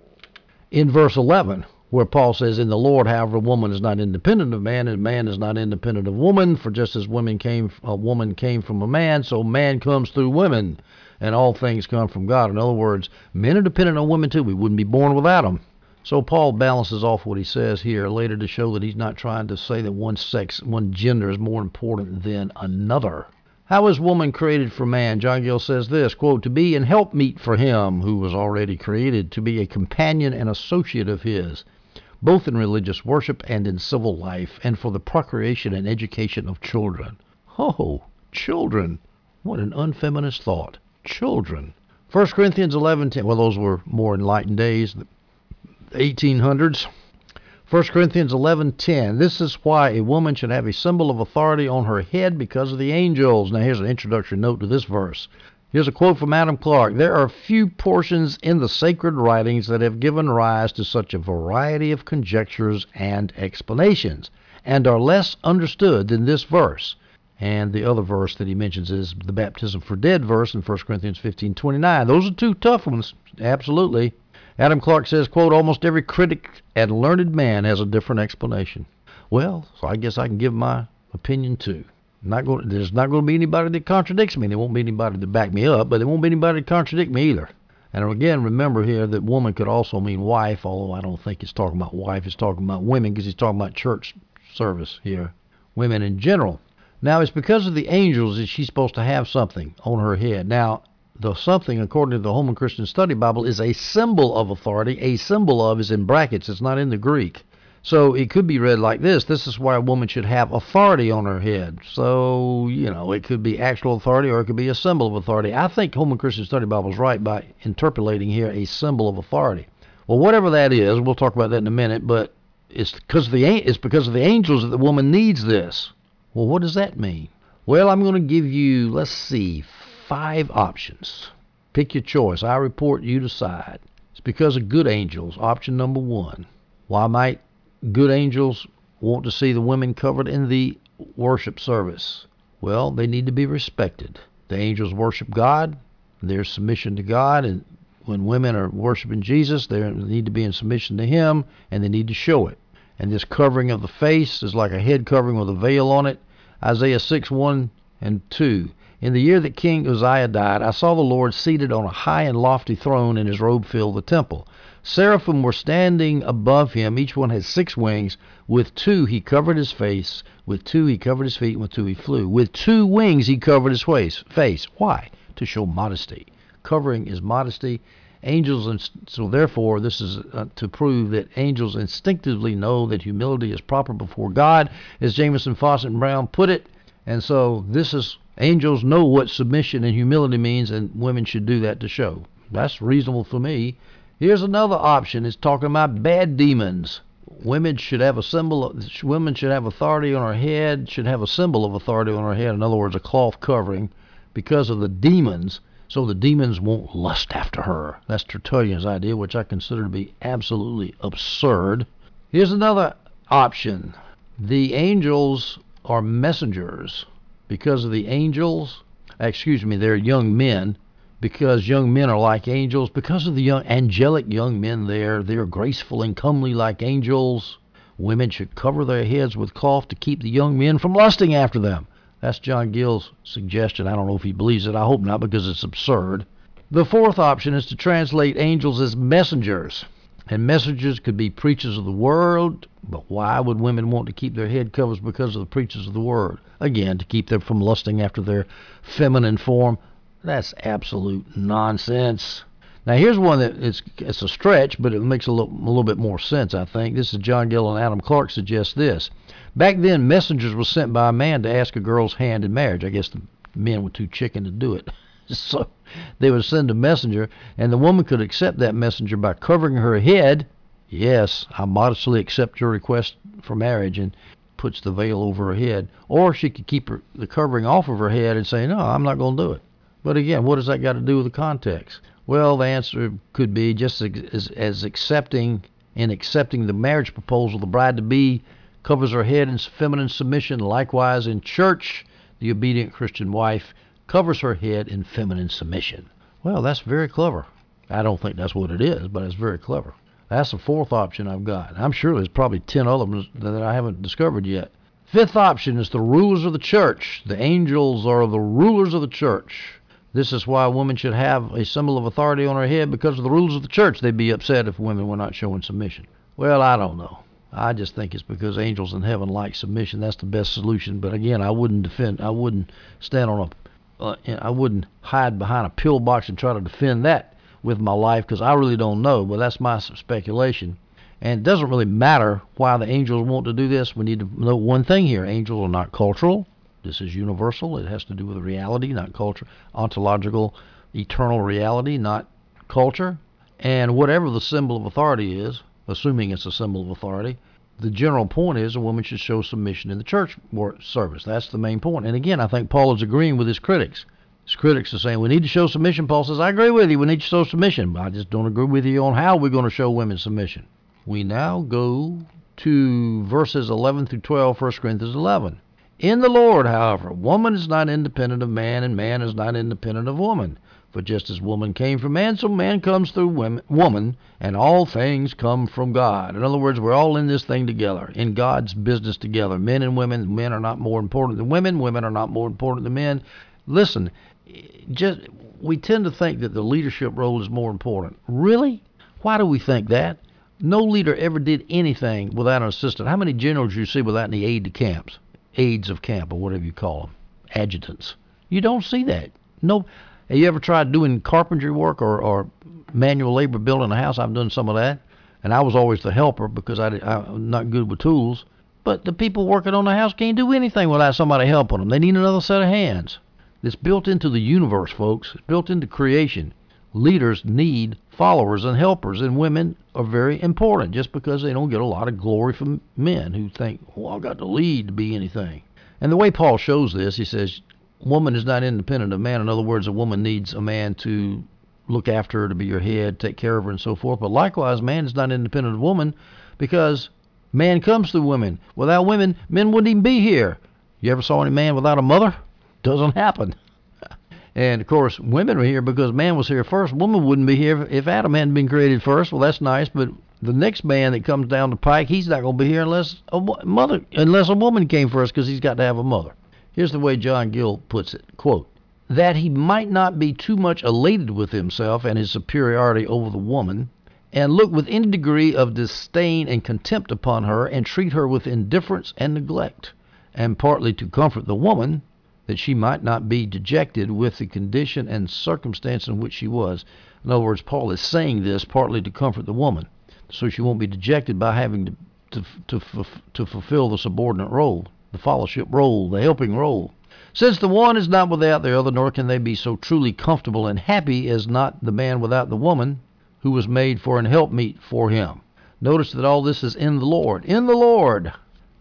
In verse 11, where Paul says, In the Lord, however, woman is not independent of man, and man is not independent of woman. For just as women came, a woman came from a man, so man comes through women and all things come from God. In other words, men are dependent on women too. We wouldn't be born without them. So Paul balances off what he says here later to show that he's not trying to say that one sex, one gender is more important than another. How is woman created for man? John Gill says this, quote, to be an helpmeet for him who was already created, to be a companion and associate of his, both in religious worship and in civil life, and for the procreation and education of children. Oh, children. What an unfeminist thought children. 1 Corinthians 11:10. Well, those were more enlightened days, the 1800s. 1 Corinthians 11:10. This is why a woman should have a symbol of authority on her head because of the angels. Now here's an introductory note to this verse. Here's a quote from Adam Clarke There are few portions in the sacred writings that have given rise to such a variety of conjectures and explanations, and are less understood than this verse. And the other verse that he mentions is the baptism for dead verse in 1 Corinthians 15 29. Those are two tough ones, absolutely. Adam Clarke says, quote, almost every critic and learned man has a different explanation. Well, so I guess I can give my opinion too. Not going. There's not going to be anybody that contradicts me. There won't be anybody to back me up, but there won't be anybody to contradict me either. And again, remember here that woman could also mean wife, although I don't think it's talking about wife. It's talking about women because he's talking about church service here, women in general. Now, it's because of the angels that she's supposed to have something on her head. Now, the something, according to the Holman Christian Study Bible, is a symbol of authority. A symbol of is in brackets. It's not in the Greek. So it could be read like this This is why a woman should have authority on her head. So, you know, it could be actual authority or it could be a symbol of authority. I think Holman Christian Study Bible is right by interpolating here a symbol of authority. Well, whatever that is, we'll talk about that in a minute, but it's because of the, it's because of the angels that the woman needs this. Well, what does that mean? Well, I'm going to give you, let's see, five options. Pick your choice. I report, you decide. It's because of good angels. Option number one. Why might good angels want to see the women covered in the worship service? Well, they need to be respected. The angels worship God, their submission to God, and when women are worshiping Jesus, they need to be in submission to Him, and they need to show it. And this covering of the face is like a head covering with a veil on it. Isaiah 6 1 and 2. In the year that King Uzziah died, I saw the Lord seated on a high and lofty throne, and his robe filled the temple. Seraphim were standing above him. Each one had six wings. With two he covered his face. With two he covered his feet. And with two he flew. With two wings he covered his face. Why? To show modesty. Covering is modesty. Angels, and so therefore, this is uh, to prove that angels instinctively know that humility is proper before God, as Jamieson, Fausset, and Brown put it. And so this is angels know what submission and humility means, and women should do that to show. That's reasonable for me. Here's another option. It's talking about bad demons. Women should have a symbol. Of, women should have authority on her head. Should have a symbol of authority on her head. In other words, a cloth covering, because of the demons. So the demons won't lust after her. That's Tertullian's idea, which I consider to be absolutely absurd. Here's another option. The angels are messengers. Because of the angels, excuse me, they're young men because young men are like angels, because of the young angelic young men there, they're graceful and comely like angels. Women should cover their heads with cloth to keep the young men from lusting after them. That's John Gill's suggestion. I don't know if he believes it. I hope not because it's absurd. The fourth option is to translate angels as messengers. And messengers could be preachers of the word, but why would women want to keep their head covers because of the preachers of the word? Again, to keep them from lusting after their feminine form. That's absolute nonsense. Now here's one that it's it's a stretch, but it makes a little, a little bit more sense. I think this is John Gill and Adam Clarke suggest this. Back then, messengers were sent by a man to ask a girl's hand in marriage. I guess the men were too chicken to do it, [LAUGHS] so they would send a messenger, and the woman could accept that messenger by covering her head. Yes, I modestly accept your request for marriage, and puts the veil over her head, or she could keep her, the covering off of her head and say, "No, I'm not going to do it." But again, what does that got to do with the context? Well, the answer could be just as, as accepting in accepting the marriage proposal, the bride to be covers her head in feminine submission. Likewise, in church, the obedient Christian wife covers her head in feminine submission. Well, that's very clever. I don't think that's what it is, but it's very clever. That's the fourth option I've got. I'm sure there's probably 10 other ones that I haven't discovered yet. Fifth option is the rulers of the church. The angels are the rulers of the church. This is why a woman should have a symbol of authority on her head because of the rules of the church. They'd be upset if women were not showing submission. Well, I don't know. I just think it's because angels in heaven like submission. That's the best solution. But again, I wouldn't defend. I wouldn't stand on a. Uh, I wouldn't hide behind a pillbox and try to defend that with my life because I really don't know. But that's my speculation. And it doesn't really matter why the angels want to do this. We need to know one thing here: angels are not cultural. This is universal. It has to do with reality, not culture. Ontological, eternal reality, not culture. And whatever the symbol of authority is, assuming it's a symbol of authority, the general point is a woman should show submission in the church service. That's the main point. And again, I think Paul is agreeing with his critics. His critics are saying we need to show submission. Paul says, I agree with you. We need to show submission. But I just don't agree with you on how we're going to show women submission. We now go to verses 11 through 12, 1 Corinthians 11. In the Lord, however, woman is not independent of man, and man is not independent of woman. For just as woman came from man, so man comes through women, woman, and all things come from God. In other words, we're all in this thing together, in God's business together. Men and women, men are not more important than women, women are not more important than men. Listen, just we tend to think that the leadership role is more important. Really? Why do we think that? No leader ever did anything without an assistant. How many generals do you see without any aide de camps, aides of camp, or whatever you call them, adjutants? You don't see that. No, have you ever tried doing carpentry work or, or manual labor building a house? I've done some of that, and I was always the helper because I, I'm not good with tools. But the people working on the house can't do anything without somebody helping them. They need another set of hands. It's built into the universe, folks. It's built into creation. Leaders need followers and helpers, and women are very important just because they don't get a lot of glory from men who think, oh, well, I've got to lead to be anything. And the way Paul shows this, he says, woman is not independent of man. In other words, a woman needs a man to look after her, to be your head, take care of her, and so forth. But likewise, man is not independent of woman because man comes through women. Without women, men wouldn't even be here. You ever saw any man without a mother? [LAUGHS] Doesn't happen. [LAUGHS] And of course, women are here because man was here first. Woman wouldn't be here if Adam hadn't been created first. Well, that's nice, but the next man that comes down the pike, he's not going to be here unless a mother, unless a woman came first, because he's got to have a mother. Here's the way John Gill puts it quote, that he might not be too much elated with himself and his superiority over the woman, and look with any degree of disdain and contempt upon her, and treat her with indifference and neglect, and partly to comfort the woman, that she might not be dejected with the condition and circumstance in which she was. In other words, Paul is saying this partly to comfort the woman, so she won't be dejected by having to to to, to fulfill the subordinate role the fellowship role, the helping role. Since the one is not without the other, nor can they be so truly comfortable and happy as not the man without the woman, who was made for an helpmeet for him. Notice that all this is in the Lord. In the Lord.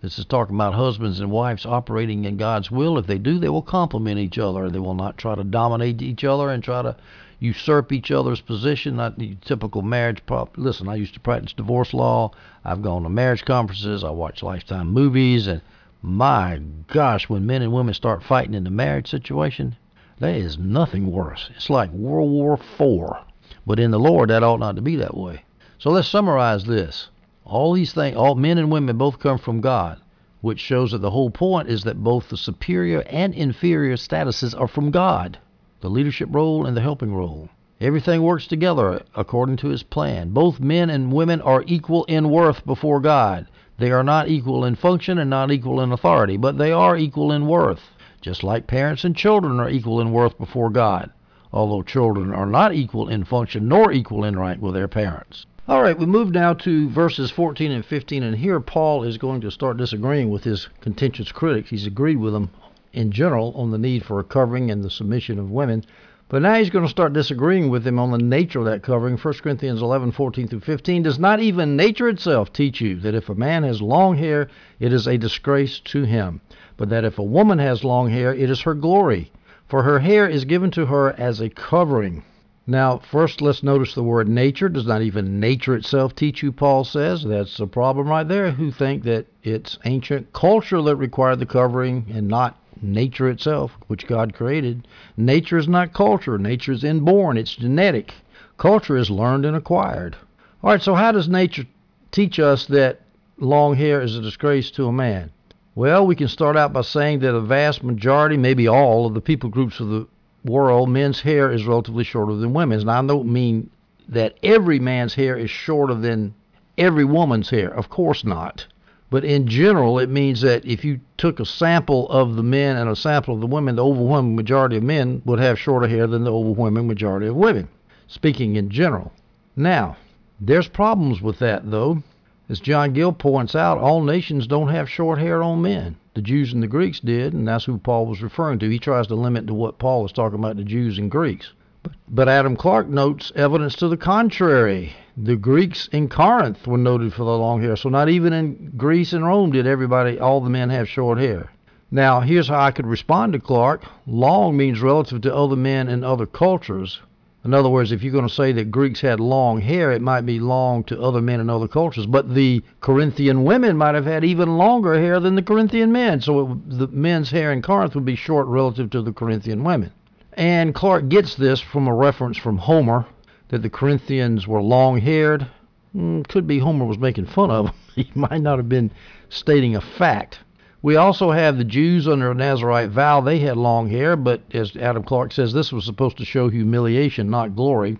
This is talking about husbands and wives operating in God's will. If they do, they will complement each other. They will not try to dominate each other and try to usurp each other's position. Not the typical marriage. Prop. Listen, I used to practice divorce law. I've gone to marriage conferences. I watch Lifetime movies, and my gosh, when men and women start fighting in the marriage situation, there is nothing worse. It's like World War IV. But in the Lord, that ought not to be that way. So let's summarize this. All these things, all men and women both come from God, which shows that the whole point is that both the superior and inferior statuses are from God the leadership role and the helping role. Everything works together according to his plan. Both men and women are equal in worth before God. They are not equal in function and not equal in authority, but they are equal in worth, just like parents and children are equal in worth before God, although children are not equal in function nor equal in rank with their parents. All right, we move now to verses 14 and 15, and here Paul is going to start disagreeing with his contentious critics. He's agreed with them in general on the need for a covering and the submission of women, but now he's going to start disagreeing with him on the nature of that covering. 1 Corinthians 11, 14 through 15. Does not even nature itself teach you that if a man has long hair, it is a disgrace to him? But that if a woman has long hair, it is her glory, for her hair is given to her as a covering. Now, first, let's notice the word nature. Does not even nature itself teach you, Paul says. That's a problem right there, who think that it's ancient culture that required the covering and not nature itself, which God created. Nature is not culture. Nature is inborn. It's genetic. Culture is learned and acquired. All right, so how does nature teach us that long hair is a disgrace to a man? Well, we can start out by saying that a vast majority, maybe all, of the people groups of the world, men's hair is relatively shorter than women's. Now, I don't mean that every man's hair is shorter than every woman's hair. Of course not. But in general, it means that if you took a sample of the men and a sample of the women, the overwhelming majority of men would have shorter hair than the overwhelming majority of women, speaking in general. Now, there's problems with that, though. As John Gill points out, all nations don't have short hair on men. The Jews and the Greeks did, and that's who Paul was referring to. He tries to limit to what Paul is talking about the Jews and Greeks. But, but Adam Clarke notes evidence to the contrary. The Greeks in Corinth were noted for the long hair, so not even in Greece and Rome did everybody, all the men have short hair. Now, here's how I could respond to Clarke. Long means relative to other men in other cultures. In other words, if you're going to say that Greeks had long hair, it might be long to other men in other cultures. But the Corinthian women might have had even longer hair than the Corinthian men. So it, the men's hair in Corinth would be short relative to the Corinthian women. And Clarke gets this from a reference from Homer that the Corinthians were long haired. Hmm, could be Homer was making fun of them. [LAUGHS] he might not have been stating a fact. We also have the Jews under a Nazarite vow. They had long hair, but as Adam Clarke says, this was supposed to show humiliation, not glory.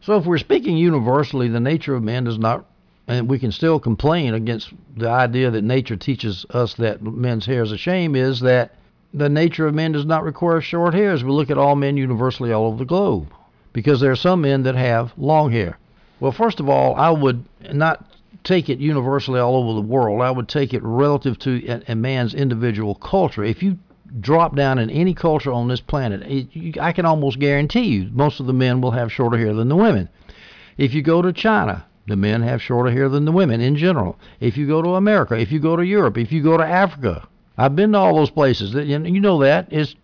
So if we're speaking universally, the nature of man does not, and we can still complain against the idea that nature teaches us that men's hair is a shame, is that the nature of men does not require short hair as we look at all men universally all over the globe. Because there are some men that have long hair. Well, first of all, I would not take it universally all over the world. I would take it relative to a, a man's individual culture. If you drop down in any culture on this planet, it, you, I can almost guarantee you most of the men will have shorter hair than the women. If you go to China, the men have shorter hair than the women in general. If you go to America, if you go to Europe, if you go to Africa, I've been to all those places. You know that it's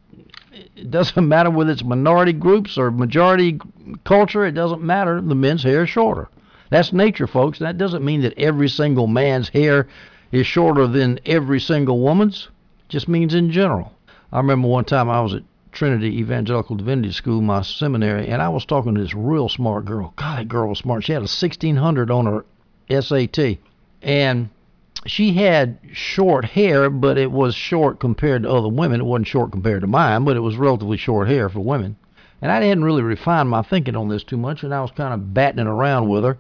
it doesn't matter whether it's minority groups or majority culture. It doesn't matter. The men's hair is shorter. That's nature, folks. That doesn't mean that every single man's hair is shorter than every single woman's. It just means in general. I remember one time I was at Trinity Evangelical Divinity School, my seminary, and I was talking to this real smart girl. God, that girl was smart. She had a 1600 on her SAT. And she had short hair, but it was short compared to other women. It wasn't short compared to mine, but it was relatively short hair for women. And I hadn't really refined my thinking on this too much, and I was kind of batting it around with her.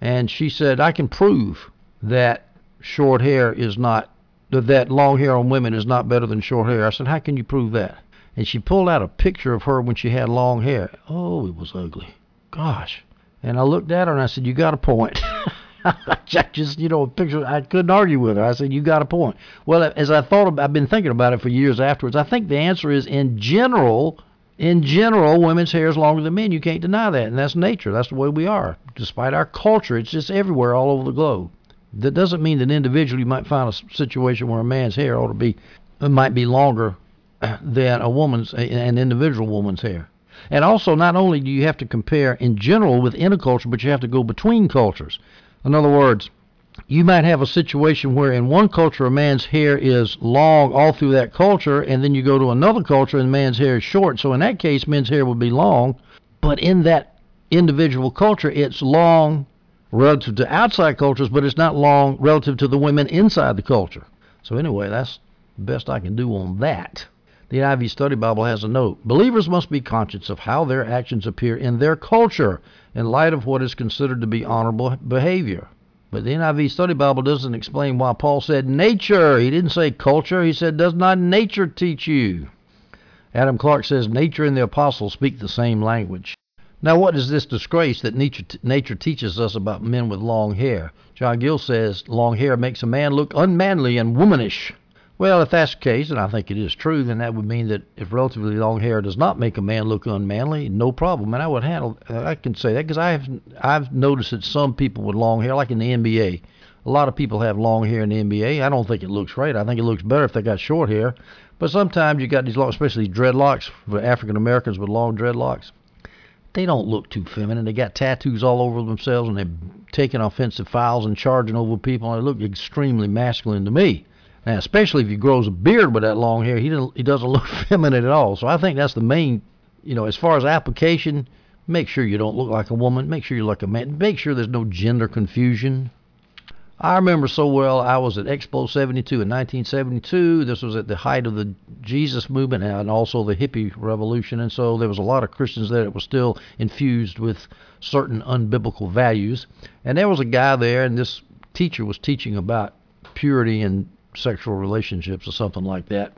And she said, I can prove that short hair is not, that long hair on women is not better than short hair. I said, How can you prove that? And she pulled out a picture of her when she had long hair. Oh, it was ugly. Gosh. And I looked at her and I said, You got a point. [LAUGHS] [LAUGHS] I just, you know, a picture. I couldn't argue with her. I said, "You got a point." Well, as I thought, about, I've been thinking about it for years afterwards. I think the answer is, in general, in general, women's hair is longer than men. You can't deny that, and that's nature. That's the way we are. Despite our culture, it's just everywhere, all over the globe. That doesn't mean that individually you might find a situation where a man's hair ought to be, it might be longer uh, than a woman's, an individual woman's hair. And also, not only do you have to compare in general within a culture, but you have to go between cultures. In other words, you might have a situation where in one culture a man's hair is long all through that culture, and then you go to another culture and the man's hair is short. So in that case, men's hair would be long, but in that individual culture, it's long relative to outside cultures, but it's not long relative to the women inside the culture. So anyway, that's the best I can do on that. The NIV Study Bible has a note. Believers must be conscious of how their actions appear in their culture in light of what is considered to be honorable behavior. But the NIV Study Bible doesn't explain why Paul said nature. He didn't say culture. He said, Does not nature teach you? Adam Clarke says nature and the apostles speak the same language. Now, what is this disgrace that nature, nature teaches us about men with long hair? John Gill says long hair makes a man look unmanly and womanish. Well, if that's the case, and I think it is true, then that would mean that if relatively long hair does not make a man look unmanly, no problem. And I would handle, I can say that because I have, I've noticed that some people with long hair, like in the NBA, a lot of people have long hair in the NBA. I don't think it looks right. I think it looks better if they got short hair. But sometimes you got these long, especially dreadlocks for African Americans with long dreadlocks. They don't look too feminine. They got tattoos all over themselves and they're taking offensive fouls and charging over people. And they look extremely masculine to me. Now, especially if he grows a beard with that long hair, he doesn't, he doesn't [LAUGHS] look feminine at all. So I think that's the main, you know, as far as application, make sure you don't look like a woman. Make sure you look like a man. Make sure there's no gender confusion. I remember so well. I was at Explo 72 in 1972. This was at the height of the Jesus movement and also the hippie revolution, and so there was a lot of Christians there that were still infused with certain unbiblical values. And there was a guy there, and this teacher was teaching about purity and sexual relationships or something like that.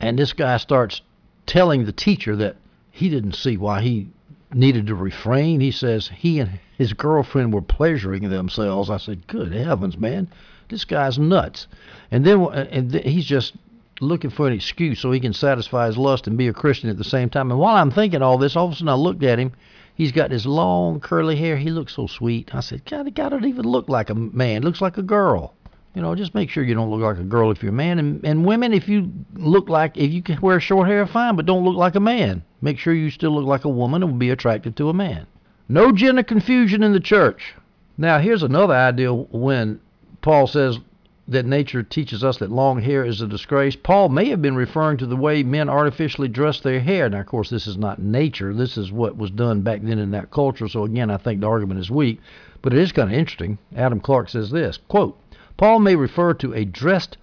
And this guy starts telling the teacher that he didn't see why he needed to refrain. He says he and his girlfriend were pleasuring themselves. I said, "Good heavens, man, this guy's nuts." And then and th- he's just looking for an excuse so he can satisfy his lust and be a Christian at the same time. And while I'm thinking all this, all of a sudden I looked at him. He's got his long curly hair. He looks so sweet. I said, God, the guy doesn't even look like a man. Looks like a girl. You know, just make sure you don't look like a girl if you're a man. And, and women, if you look like, if you can wear short hair, fine, but don't look like a man. Make sure you still look like a woman and will be attracted to a man. No gender confusion in the church. Now, here's another idea when Paul says that nature teaches us that long hair is a disgrace. Paul may have been referring to the way men artificially dress their hair. Now, of course, this is not nature. This is what was done back then in that culture. So, again, I think the argument is weak. But it is kind of interesting. Adam Clarke says this quote, Paul may refer to a dressed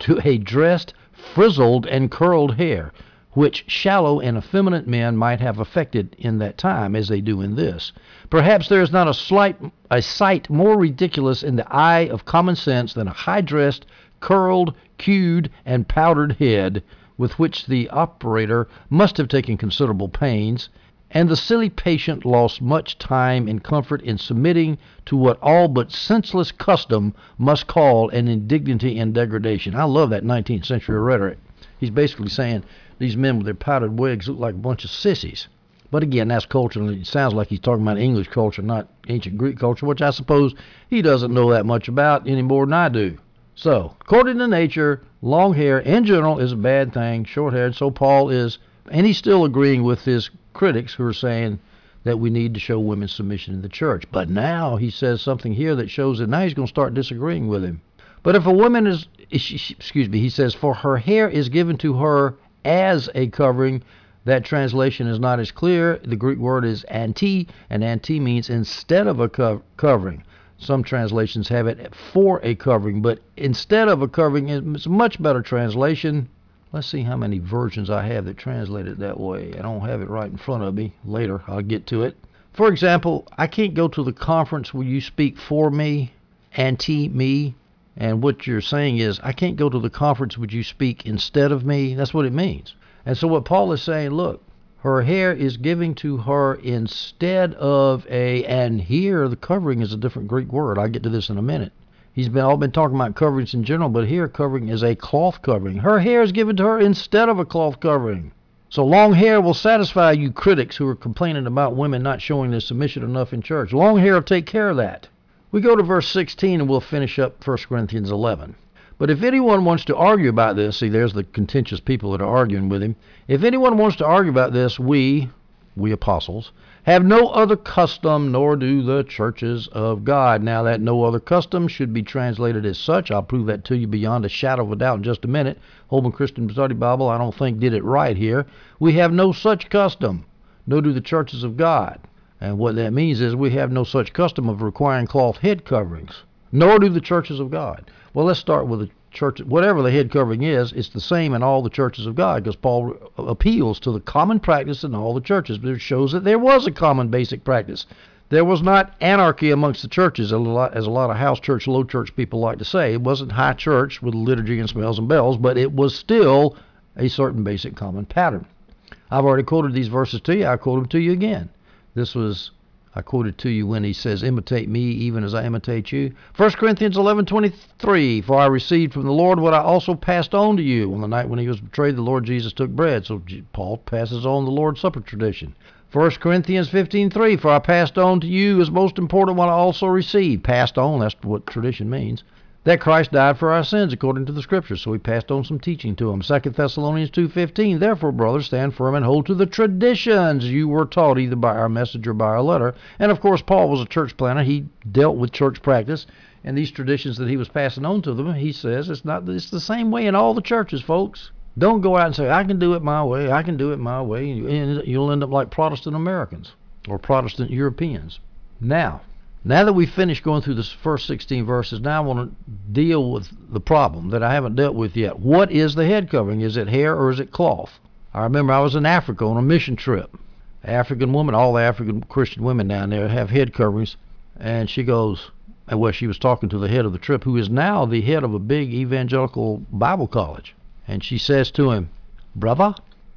to a dressed, frizzled, and curled hair, which shallow and effeminate men might have affected in that time, as they do in this. Perhaps there is not a slight a sight more ridiculous in the eye of common sense than a high dressed, curled, queued, and powdered head, with which the operator must have taken considerable pains, and the silly patient lost much time and comfort in submitting to what all but senseless custom must call an indignity and degradation. I love that 19th century rhetoric. He's basically saying these men with their powdered wigs look like a bunch of sissies. But again, that's culture, and it sounds like he's talking about English culture, not ancient Greek culture, which I suppose he doesn't know that much about any more than I do. So, according to nature, long hair in general is a bad thing, short hair, so Paul is, and he's still agreeing with his critics who are saying that we need to show women submission in the church. But now he says something here that shows that now he's going to start disagreeing with him. But if a woman is, excuse me, he says, for her hair is given to her as a covering, that translation is not as clear. The Greek word is anti, and anti means instead of a co- covering. Some translations have it for a covering, but instead of a covering, it's a much better translation. Let's see how many versions I have that translate it that way. I don't have it right in front of me. Later, I'll get to it. For example, I can't go to the conference where you speak for me, anti me, and what you're saying is, I can't go to the conference would you speak instead of me. That's what it means. And so what Paul is saying, look, her hair is giving to her instead of a, and here the covering is a different Greek word. I'll get to this in a minute. He's been all been talking about coverings in general, but here covering is a cloth covering. Her hair is given to her instead of a cloth covering. So long hair will satisfy you critics who are complaining about women not showing their submission enough in church. Long hair will take care of that. We go to verse 16 and we'll finish up 1 Corinthians 11. But if anyone wants to argue about this, see, there's the contentious people that are arguing with him. If anyone wants to argue about this, we, we apostles, have no other custom, nor do the churches of God. Now, that no other custom should be translated as such. I'll prove that to you beyond a shadow of a doubt in just a minute. Holman Christian Study Bible, I don't think, did it right here. We have no such custom, nor do the churches of God. And what that means is we have no such custom of requiring cloth head coverings, nor do the churches of God. Well, let's start with the church. Whatever the head covering is, it's the same in all the churches of God because Paul appeals to the common practice in all the churches. But it shows that there was a common basic practice. There was not anarchy amongst the churches, as a lot, of house church, low church people like to say. It wasn't high church with liturgy and smells and bells, but it was still a certain basic common pattern. I've already quoted these verses to you. I quote them to you again. This was I quoted to you when he says, "Imitate me, even as I imitate you." 1 Corinthians 11:23, "For I received from the Lord what I also passed on to you." On the night when he was betrayed, the Lord Jesus took bread. So Paul passes on the Lord's Supper tradition. 1 Corinthians 15:3, "For I passed on to you as most important what I also received." Passed on, that's what tradition means that Christ died for our sins according to the scriptures. So he passed on some teaching to them. 2 Thessalonians 2:15. Therefore, brothers, stand firm and hold to the traditions you were taught either by our message or by our letter. And of course, Paul was a church planter. He dealt with church practice and these traditions that he was passing on to them. He says it's not it's the same way in all the churches, folks. Don't go out and say I can do it my way. I can do it my way, and you'll end up like Protestant Americans or Protestant Europeans. Now, now that we've finished going through the first 16 verses, now I want to deal with the problem that I haven't dealt with yet. What is the head covering? Is it hair or is it cloth? I remember I was in Africa on a mission trip. African woman, all the African Christian women down there have head coverings. And she goes, well, she was talking to the head of the trip, who is now the head of a big evangelical Bible college. And she says to him, Brother,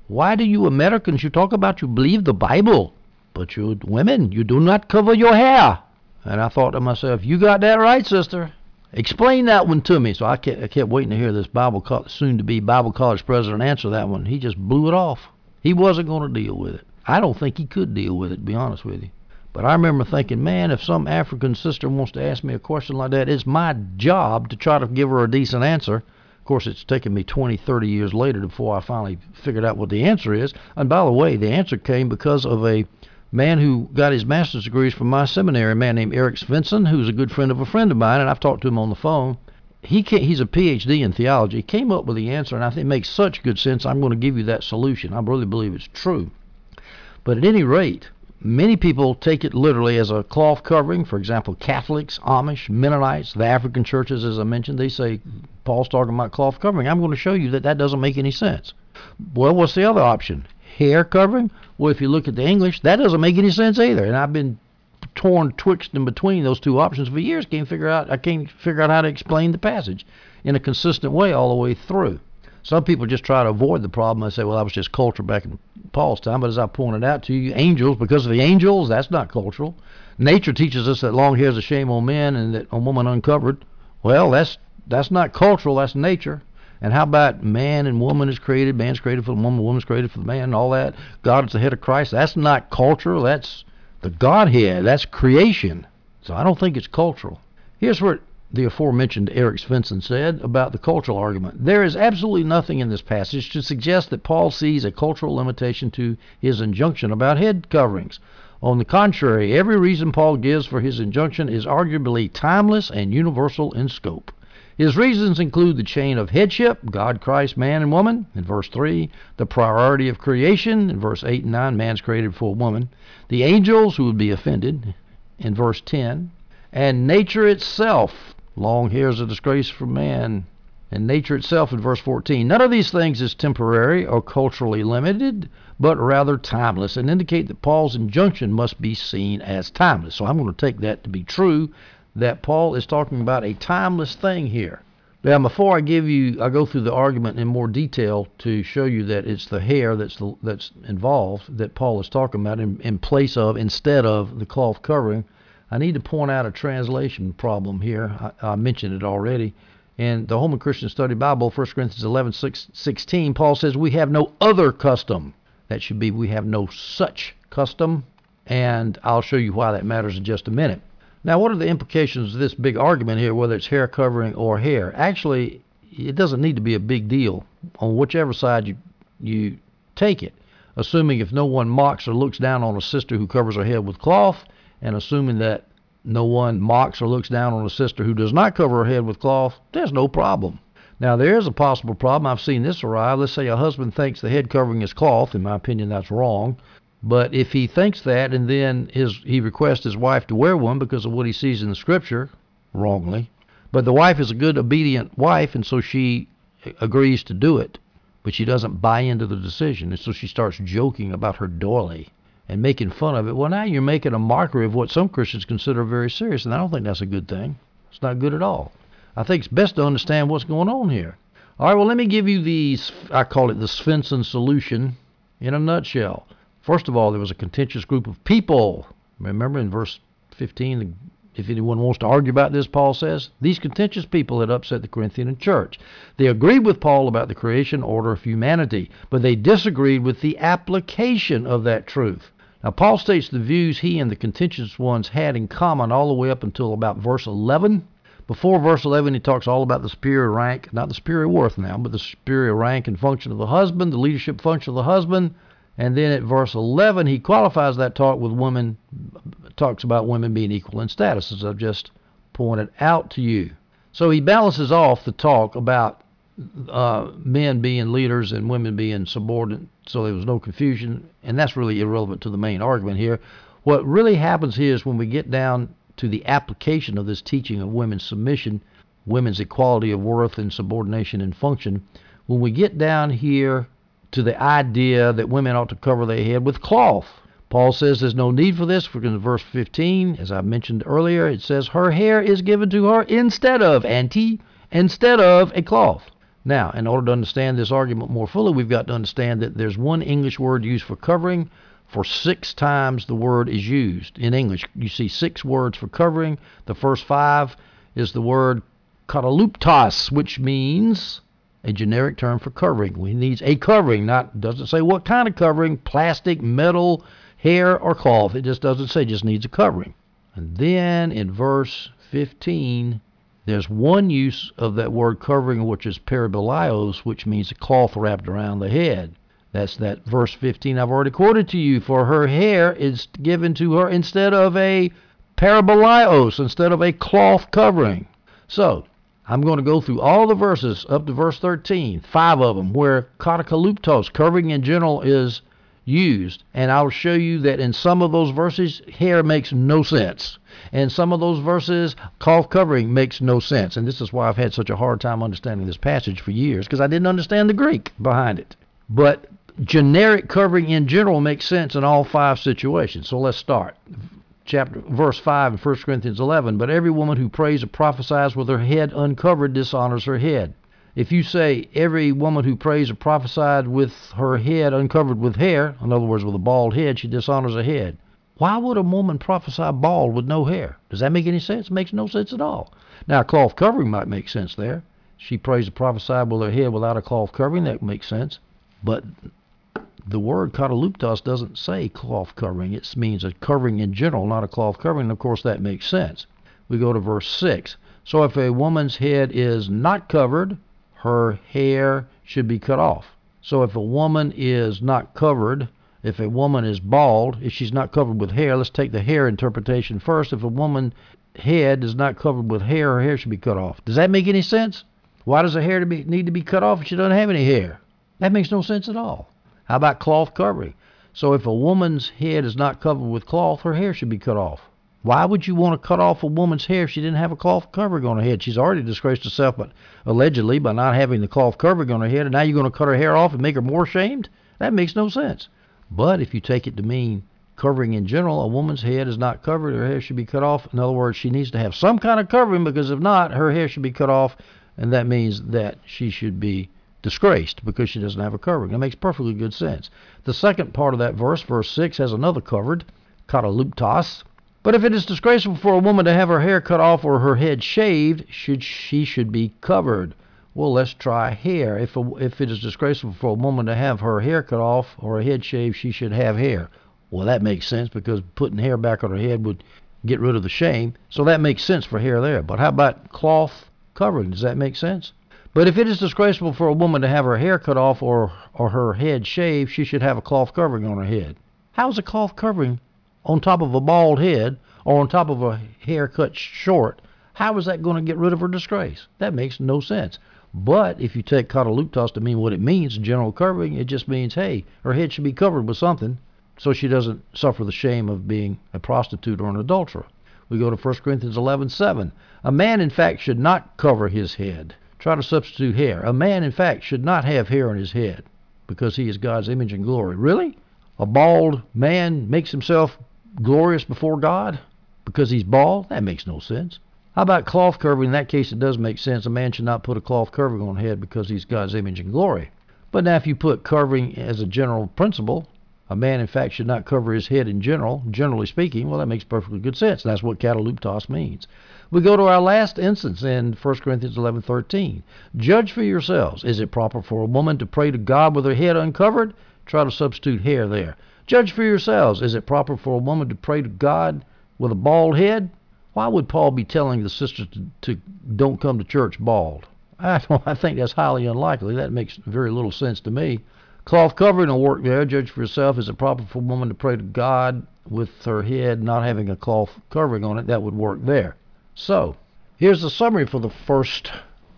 why do you Americans, you talk about you believe the Bible, but you women, you do not cover your hair? And I thought to myself, you got that right, sister. Explain that one to me. So I kept, I kept waiting to hear this Bible soon to be Bible college president answer that one. He just blew it off. He wasn't going to deal with it. I don't think he could deal with it, to be honest with you. But I remember thinking, man, if some African sister wants to ask me a question like that, it's my job to try to give her a decent answer. Of course, it's taken me 20, 30 years later before I finally figured out what the answer is. And by the way, the answer came because of a man who got his master's degrees from my seminary, a man named Eric Svendsen, who's a good friend of a friend of mine, and I've talked to him on the phone. He he's a PhD in theology. He came up with the answer, and I think it makes such good sense. I'm going to give you that solution. I really believe it's true. But at any rate, Many people take it literally as a cloth covering. For example, Catholics, Amish, Mennonites, the African churches, as I mentioned, they say Paul's talking about cloth covering. I'm going to show you that that doesn't make any sense. Well, what's the other option? Hair covering? Well, if you look at the English, that doesn't make any sense either. And I've been torn twixt in between those two options for years. Can't figure out. I can't figure out how to explain the passage in a consistent way all the way through. Some people just try to avoid the problem. They say, "Well, that was just culture back in Paul's time." But as I pointed out to you, angels, because of the angels, that's not cultural. Nature teaches us that long hair is a shame on men and that a woman uncovered. Well, that's that's not cultural. That's nature. And how about man and woman is created? Man's created for the woman, woman's created for the man, and all that. God is the head of Christ. That's not cultural. That's the Godhead. That's creation. So I don't think it's cultural. Here's what the aforementioned Eric Svendsen said about the cultural argument. There is absolutely nothing in this passage to suggest that Paul sees a cultural limitation to his injunction about head coverings. On the contrary, every reason Paul gives for his injunction is arguably timeless and universal in scope. His reasons include the chain of headship, God, Christ, man, and woman, in verse 3, the priority of creation, in verse 8 and 9, man's created for woman, the angels who would be offended, in verse 10, and nature itself, Long hair is a disgrace for man, and nature itself in verse 14. None of these things is temporary or culturally limited, but rather timeless, and indicate that Paul's injunction must be seen as timeless. So I'm going to take that to be true, that Paul is talking about a timeless thing here. Now, before I give you, I go through the argument in more detail to show you that it's the hair that's the, that's involved that Paul is talking about in, in place of instead of the cloth covering. I need to point out a translation problem here. I, I mentioned it already. In the Holman Christian Study Bible, 1 Corinthians 11, 6, 16, Paul says, We have no other custom. That should be, We have no such custom. And I'll show you why that matters in just a minute. Now, what are the implications of this big argument here, whether it's hair covering or hair? Actually, it doesn't need to be a big deal on whichever side you, you take it. Assuming if no one mocks or looks down on a sister who covers her head with cloth, and assuming that no one mocks or looks down on a sister who does not cover her head with cloth, there's no problem. Now, there is a possible problem. I've seen this arrive. Let's say a husband thinks the head covering is cloth. In my opinion, that's wrong. But if he thinks that and then his he requests his wife to wear one because of what he sees in the scripture, wrongly. But the wife is a good, obedient wife, and so she agrees to do it. But she doesn't buy into the decision, and so she starts joking about her doily and making fun of it. Well, now you're making a mockery of what some Christians consider very serious, and I don't think that's a good thing. It's not good at all. I think it's best to understand what's going on here. All right, well, let me give you the, I call it the Svendsen solution in a nutshell. First of all, there was a contentious group of people. Remember in verse 15, if anyone wants to argue about this, Paul says, these contentious people had upset the Corinthian church. They agreed with Paul about the creation order of humanity, but they disagreed with the application of that truth. Now, Paul states the views he and the contentious ones had in common all the way up until about verse 11. Before verse 11, he talks all about the superior rank, not the superior worth now, but the superior rank and function of the husband, the leadership function of the husband. And then at verse 11, he qualifies that talk with women, talks about women being equal in status, as I've just pointed out to you. So he balances off the talk about uh, men being leaders and women being subordinate, so there was no confusion, and that's really irrelevant to the main argument here. What really happens here is when we get down to the application of this teaching of women's submission, women's equality of worth and subordination and function, when we get down here to the idea that women ought to cover their head with cloth. Paul says there's no need for this. We're in verse 15, as I mentioned earlier, it says her hair is given to her instead of anti, instead of a cloth. Now, in order to understand this argument more fully, we've got to understand that there's one English word used for covering for six times the word is used. In English, you see six words for covering. The first five is the word kataluptos, which means a generic term for covering. We needs a covering, not doesn't say what kind of covering, plastic, metal, hair or cloth. It just doesn't say just needs a covering. And then in verse 15, there's one use of that word covering, which is parabolios, which means a cloth wrapped around the head. That's that verse 15 I've already quoted to you. For her hair is given to her instead of a parabolios, instead of a cloth covering. So, I'm going to go through all the verses up to verse 13, five of them, where katakaluptos, covering in general, is used. And I'll show you that in some of those verses, hair makes no sense. And some of those verses, cloth covering makes no sense. And this is why I've had such a hard time understanding this passage for years, because I didn't understand the Greek behind it. But generic covering in general makes sense in all five situations. So let's start chapter verse 5 in 1 Corinthians 11, but every woman who prays or prophesies with her head uncovered dishonors her head. If you say every woman who prays or prophesied with her head uncovered with hair, in other words, with a bald head, she dishonors her head. Why would a woman prophesy bald with no hair? Does that make any sense? It makes no sense at all. Now, a cloth covering might make sense there. She prays or prophesied with her head without a cloth covering. That makes sense. But the word kataluptos doesn't say cloth covering. It means a covering in general, not a cloth covering. And of course, that makes sense. We go to verse 6. So if a woman's head is not covered, her hair should be cut off. So if a woman is not covered, if a woman is bald, if she's not covered with hair, let's take the hair interpretation first. If a woman's head is not covered with hair, her hair should be cut off. Does that make any sense? Why does her hair need to be cut off if she doesn't have any hair? That makes no sense at all. How about cloth covering? So if a woman's head is not covered with cloth, her hair should be cut off. Why would you want to cut off a woman's hair if she didn't have a cloth covering on her head? She's already disgraced herself, but allegedly by not having the cloth covering on her head, and now you're going to cut her hair off and make her more shamed? That makes no sense. But if you take it to mean covering in general, a woman's head is not covered, her hair should be cut off. In other words, she needs to have some kind of covering because if not, her hair should be cut off, and that means that she should be disgraced because she doesn't have a covering. That makes perfectly good sense. The second part of that verse, verse 6, has another covered, kataluptos. But if it is disgraceful for a woman to have her hair cut off or her head shaved, should she should be covered. Well, let's try hair. If a, if it is disgraceful for a woman to have her hair cut off or her head shaved, she should have hair. Well, that makes sense because putting hair back on her head would get rid of the shame. So that makes sense for hair there. But how about cloth covering? Does that make sense? But if it is disgraceful for a woman to have her hair cut off or, or her head shaved, she should have a cloth covering on her head. How's a cloth covering on top of a bald head or on top of a hair cut short? How is that going to get rid of her disgrace? That makes no sense. But if you take kataluptos to mean what it means, general covering, it just means, hey, her head should be covered with something so she doesn't suffer the shame of being a prostitute or an adulterer. We go to 1 Corinthians 11:7. A man, in fact, should not cover his head try to substitute hair. A man, in fact, should not have hair on his head because he is God's image and glory. Really? A bald man makes himself glorious before God because he's bald? That makes no sense. How about cloth covering? In that case, it does make sense. A man should not put a cloth covering on his head because he's God's image and glory. But now, if you put covering as a general principle, a man, in fact, should not cover his head in general, generally speaking, well, that makes perfectly good sense. That's what kataluptos means. We go to our last instance in 1 Corinthians 11:13. Judge for yourselves. Is it proper for a woman to pray to God with her head uncovered? Try to substitute hair there. Judge for yourselves. Is it proper for a woman to pray to God with a bald head? Why would Paul be telling the sisters to, to don't come to church bald? I don't, I think that's highly unlikely. That makes very little sense to me. Cloth covering will work there. Judge for yourself. Is it proper for a woman to pray to God with her head not having a cloth covering on it? That would work there. So, here's the summary for the first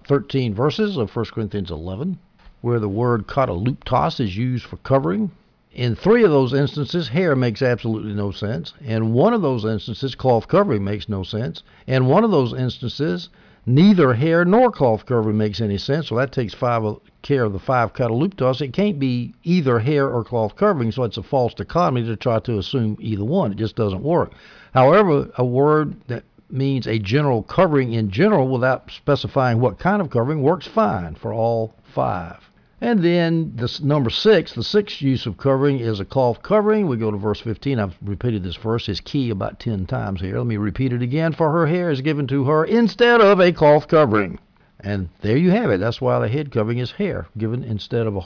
13 verses of 1 Corinthians 11, where the word kataluptos is used for covering. In three of those instances, hair makes absolutely no sense. In one of those instances, cloth covering makes no sense. In one of those instances, neither hair nor cloth covering makes any sense. So that takes five care of the five kataluptos. It can't be either hair or cloth covering, so it's a false dichotomy to try to assume either one. It just doesn't work. However, a word that means a general covering in general without specifying what kind of covering works fine for all five. And then this number six, the sixth use of covering is a cloth covering. We go to verse 15. I've repeated this verse, is key about 10 times here. Let me repeat it again. For her hair is given to her instead of a cloth covering. And there you have it. That's why the head covering is hair, given instead of a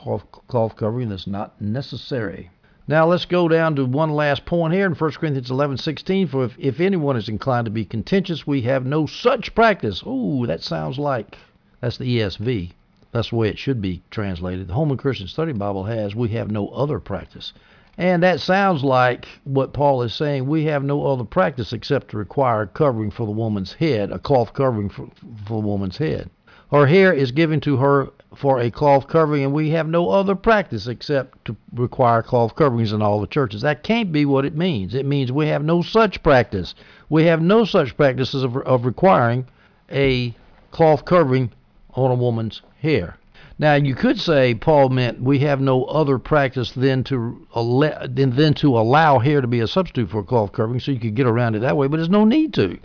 cloth covering that's not necessary. Now let's go down to one last point here in 1 Corinthians 11, 16. For if, if anyone is inclined to be contentious, we have no such practice. Oh, that sounds like that's the ESV. That's the way it should be translated. The Holman Christian Study Bible has, we have no other practice. And that sounds like what Paul is saying. We have no other practice except to require covering for the woman's head, a cloth covering for, for the woman's head. Her hair is given to her for a cloth covering, and we have no other practice except to require cloth coverings in all the churches. That can't be what it means. It means we have no such practice. We have no such practices of, of requiring a cloth covering on a woman's hair. Now you could say Paul meant we have no other practice than to than, than to allow hair to be a substitute for a cloth covering, so you could get around it that way. But there's no need to,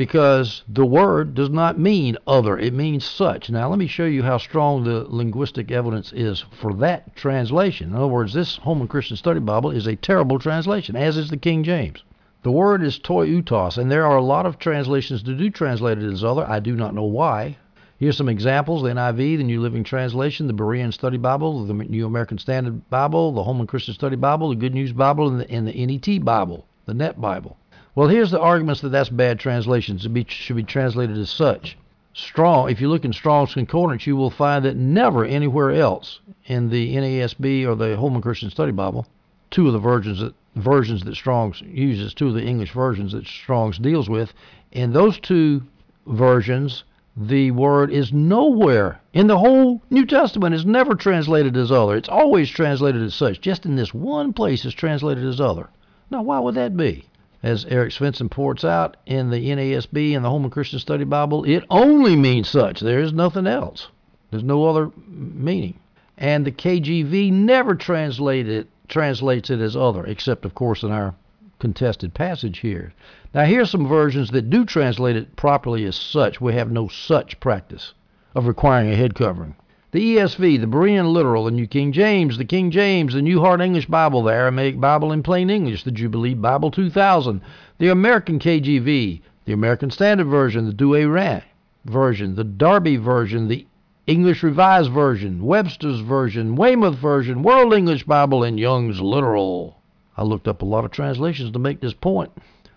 because the word does not mean other; it means such. Now let me show you how strong the linguistic evidence is for that translation. In other words, this Holman Christian Study Bible is a terrible translation, as is the King James. The word is toioutos, and there are a lot of translations that do translate it as other. I do not know why. Here's some examples the NIV, the New Living Translation, the Berean Study Bible, the New American Standard Bible, the Holman Christian Study Bible, the Good News Bible, and the, and the NET Bible, the Net Bible. Well, here's the arguments that that's bad translations. It be, should be translated as such. Strong, if you look in Strong's Concordance, you will find that never anywhere else in the NASB or the Holman Christian Study Bible, two of the versions that versions that Strong's uses, two of the English versions that Strong's deals with, in those two versions, the word is nowhere in the whole New Testament is never translated as other. It's always translated as such. Just in this one place is translated as other. Now, why would that be? As Eric Svendsen points out in the NASB and the Holman Christian Study Bible, it only means such. There is nothing else. There's no other meaning. And the KJV never translated translates it as other, except of course in our contested passage here. Now, here's some versions that do translate it properly as such. We have no such practice of requiring a head covering. The ESV, the Berean Literal, the New King James, the King James, the New Heart English Bible, the Aramaic Bible in Plain English, the Jubilee Bible 2000, the American KJV, the American Standard Version, the Douay version, the Darby version, the English Revised Version, Webster's Version, Weymouth Version, World English Bible, and Young's Literal. I looked up a lot of translations to make this point.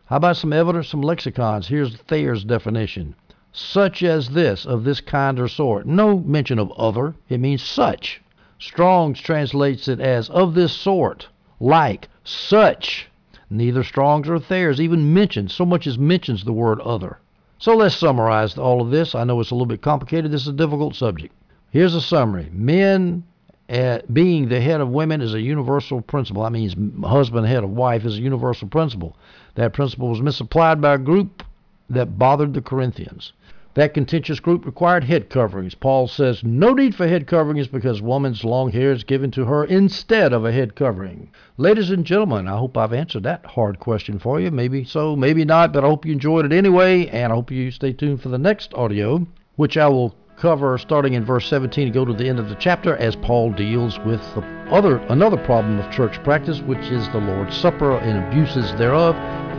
How about some evidence from lexicons? Here's Thayer's definition. Such as this, of this kind or sort. No mention of other. It means such. Strong's translates it as of this sort, like, such. Neither Strong's or Thayer's even mentions, so much as mentions the word other. So let's summarize all of this. I know it's a little bit complicated. This is a difficult subject. Here's a summary. Men uh, being the head of women is a universal principle. That means husband, head of wife is a universal principle. That principle was misapplied by a group that bothered the Corinthians. That contentious group required head coverings. Paul says no need for head coverings because woman's long hair is given to her instead of a head covering. Ladies and gentlemen, I hope I've answered that hard question for you. Maybe so, maybe not, but I hope you enjoyed it anyway, and I hope you stay tuned for the next audio, which I will cover starting in verse 17 and go to the end of the chapter as Paul deals with the other another problem of church practice, which is the Lord's Supper and abuses thereof.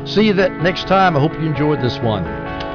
See you that next time. I hope you enjoyed this one.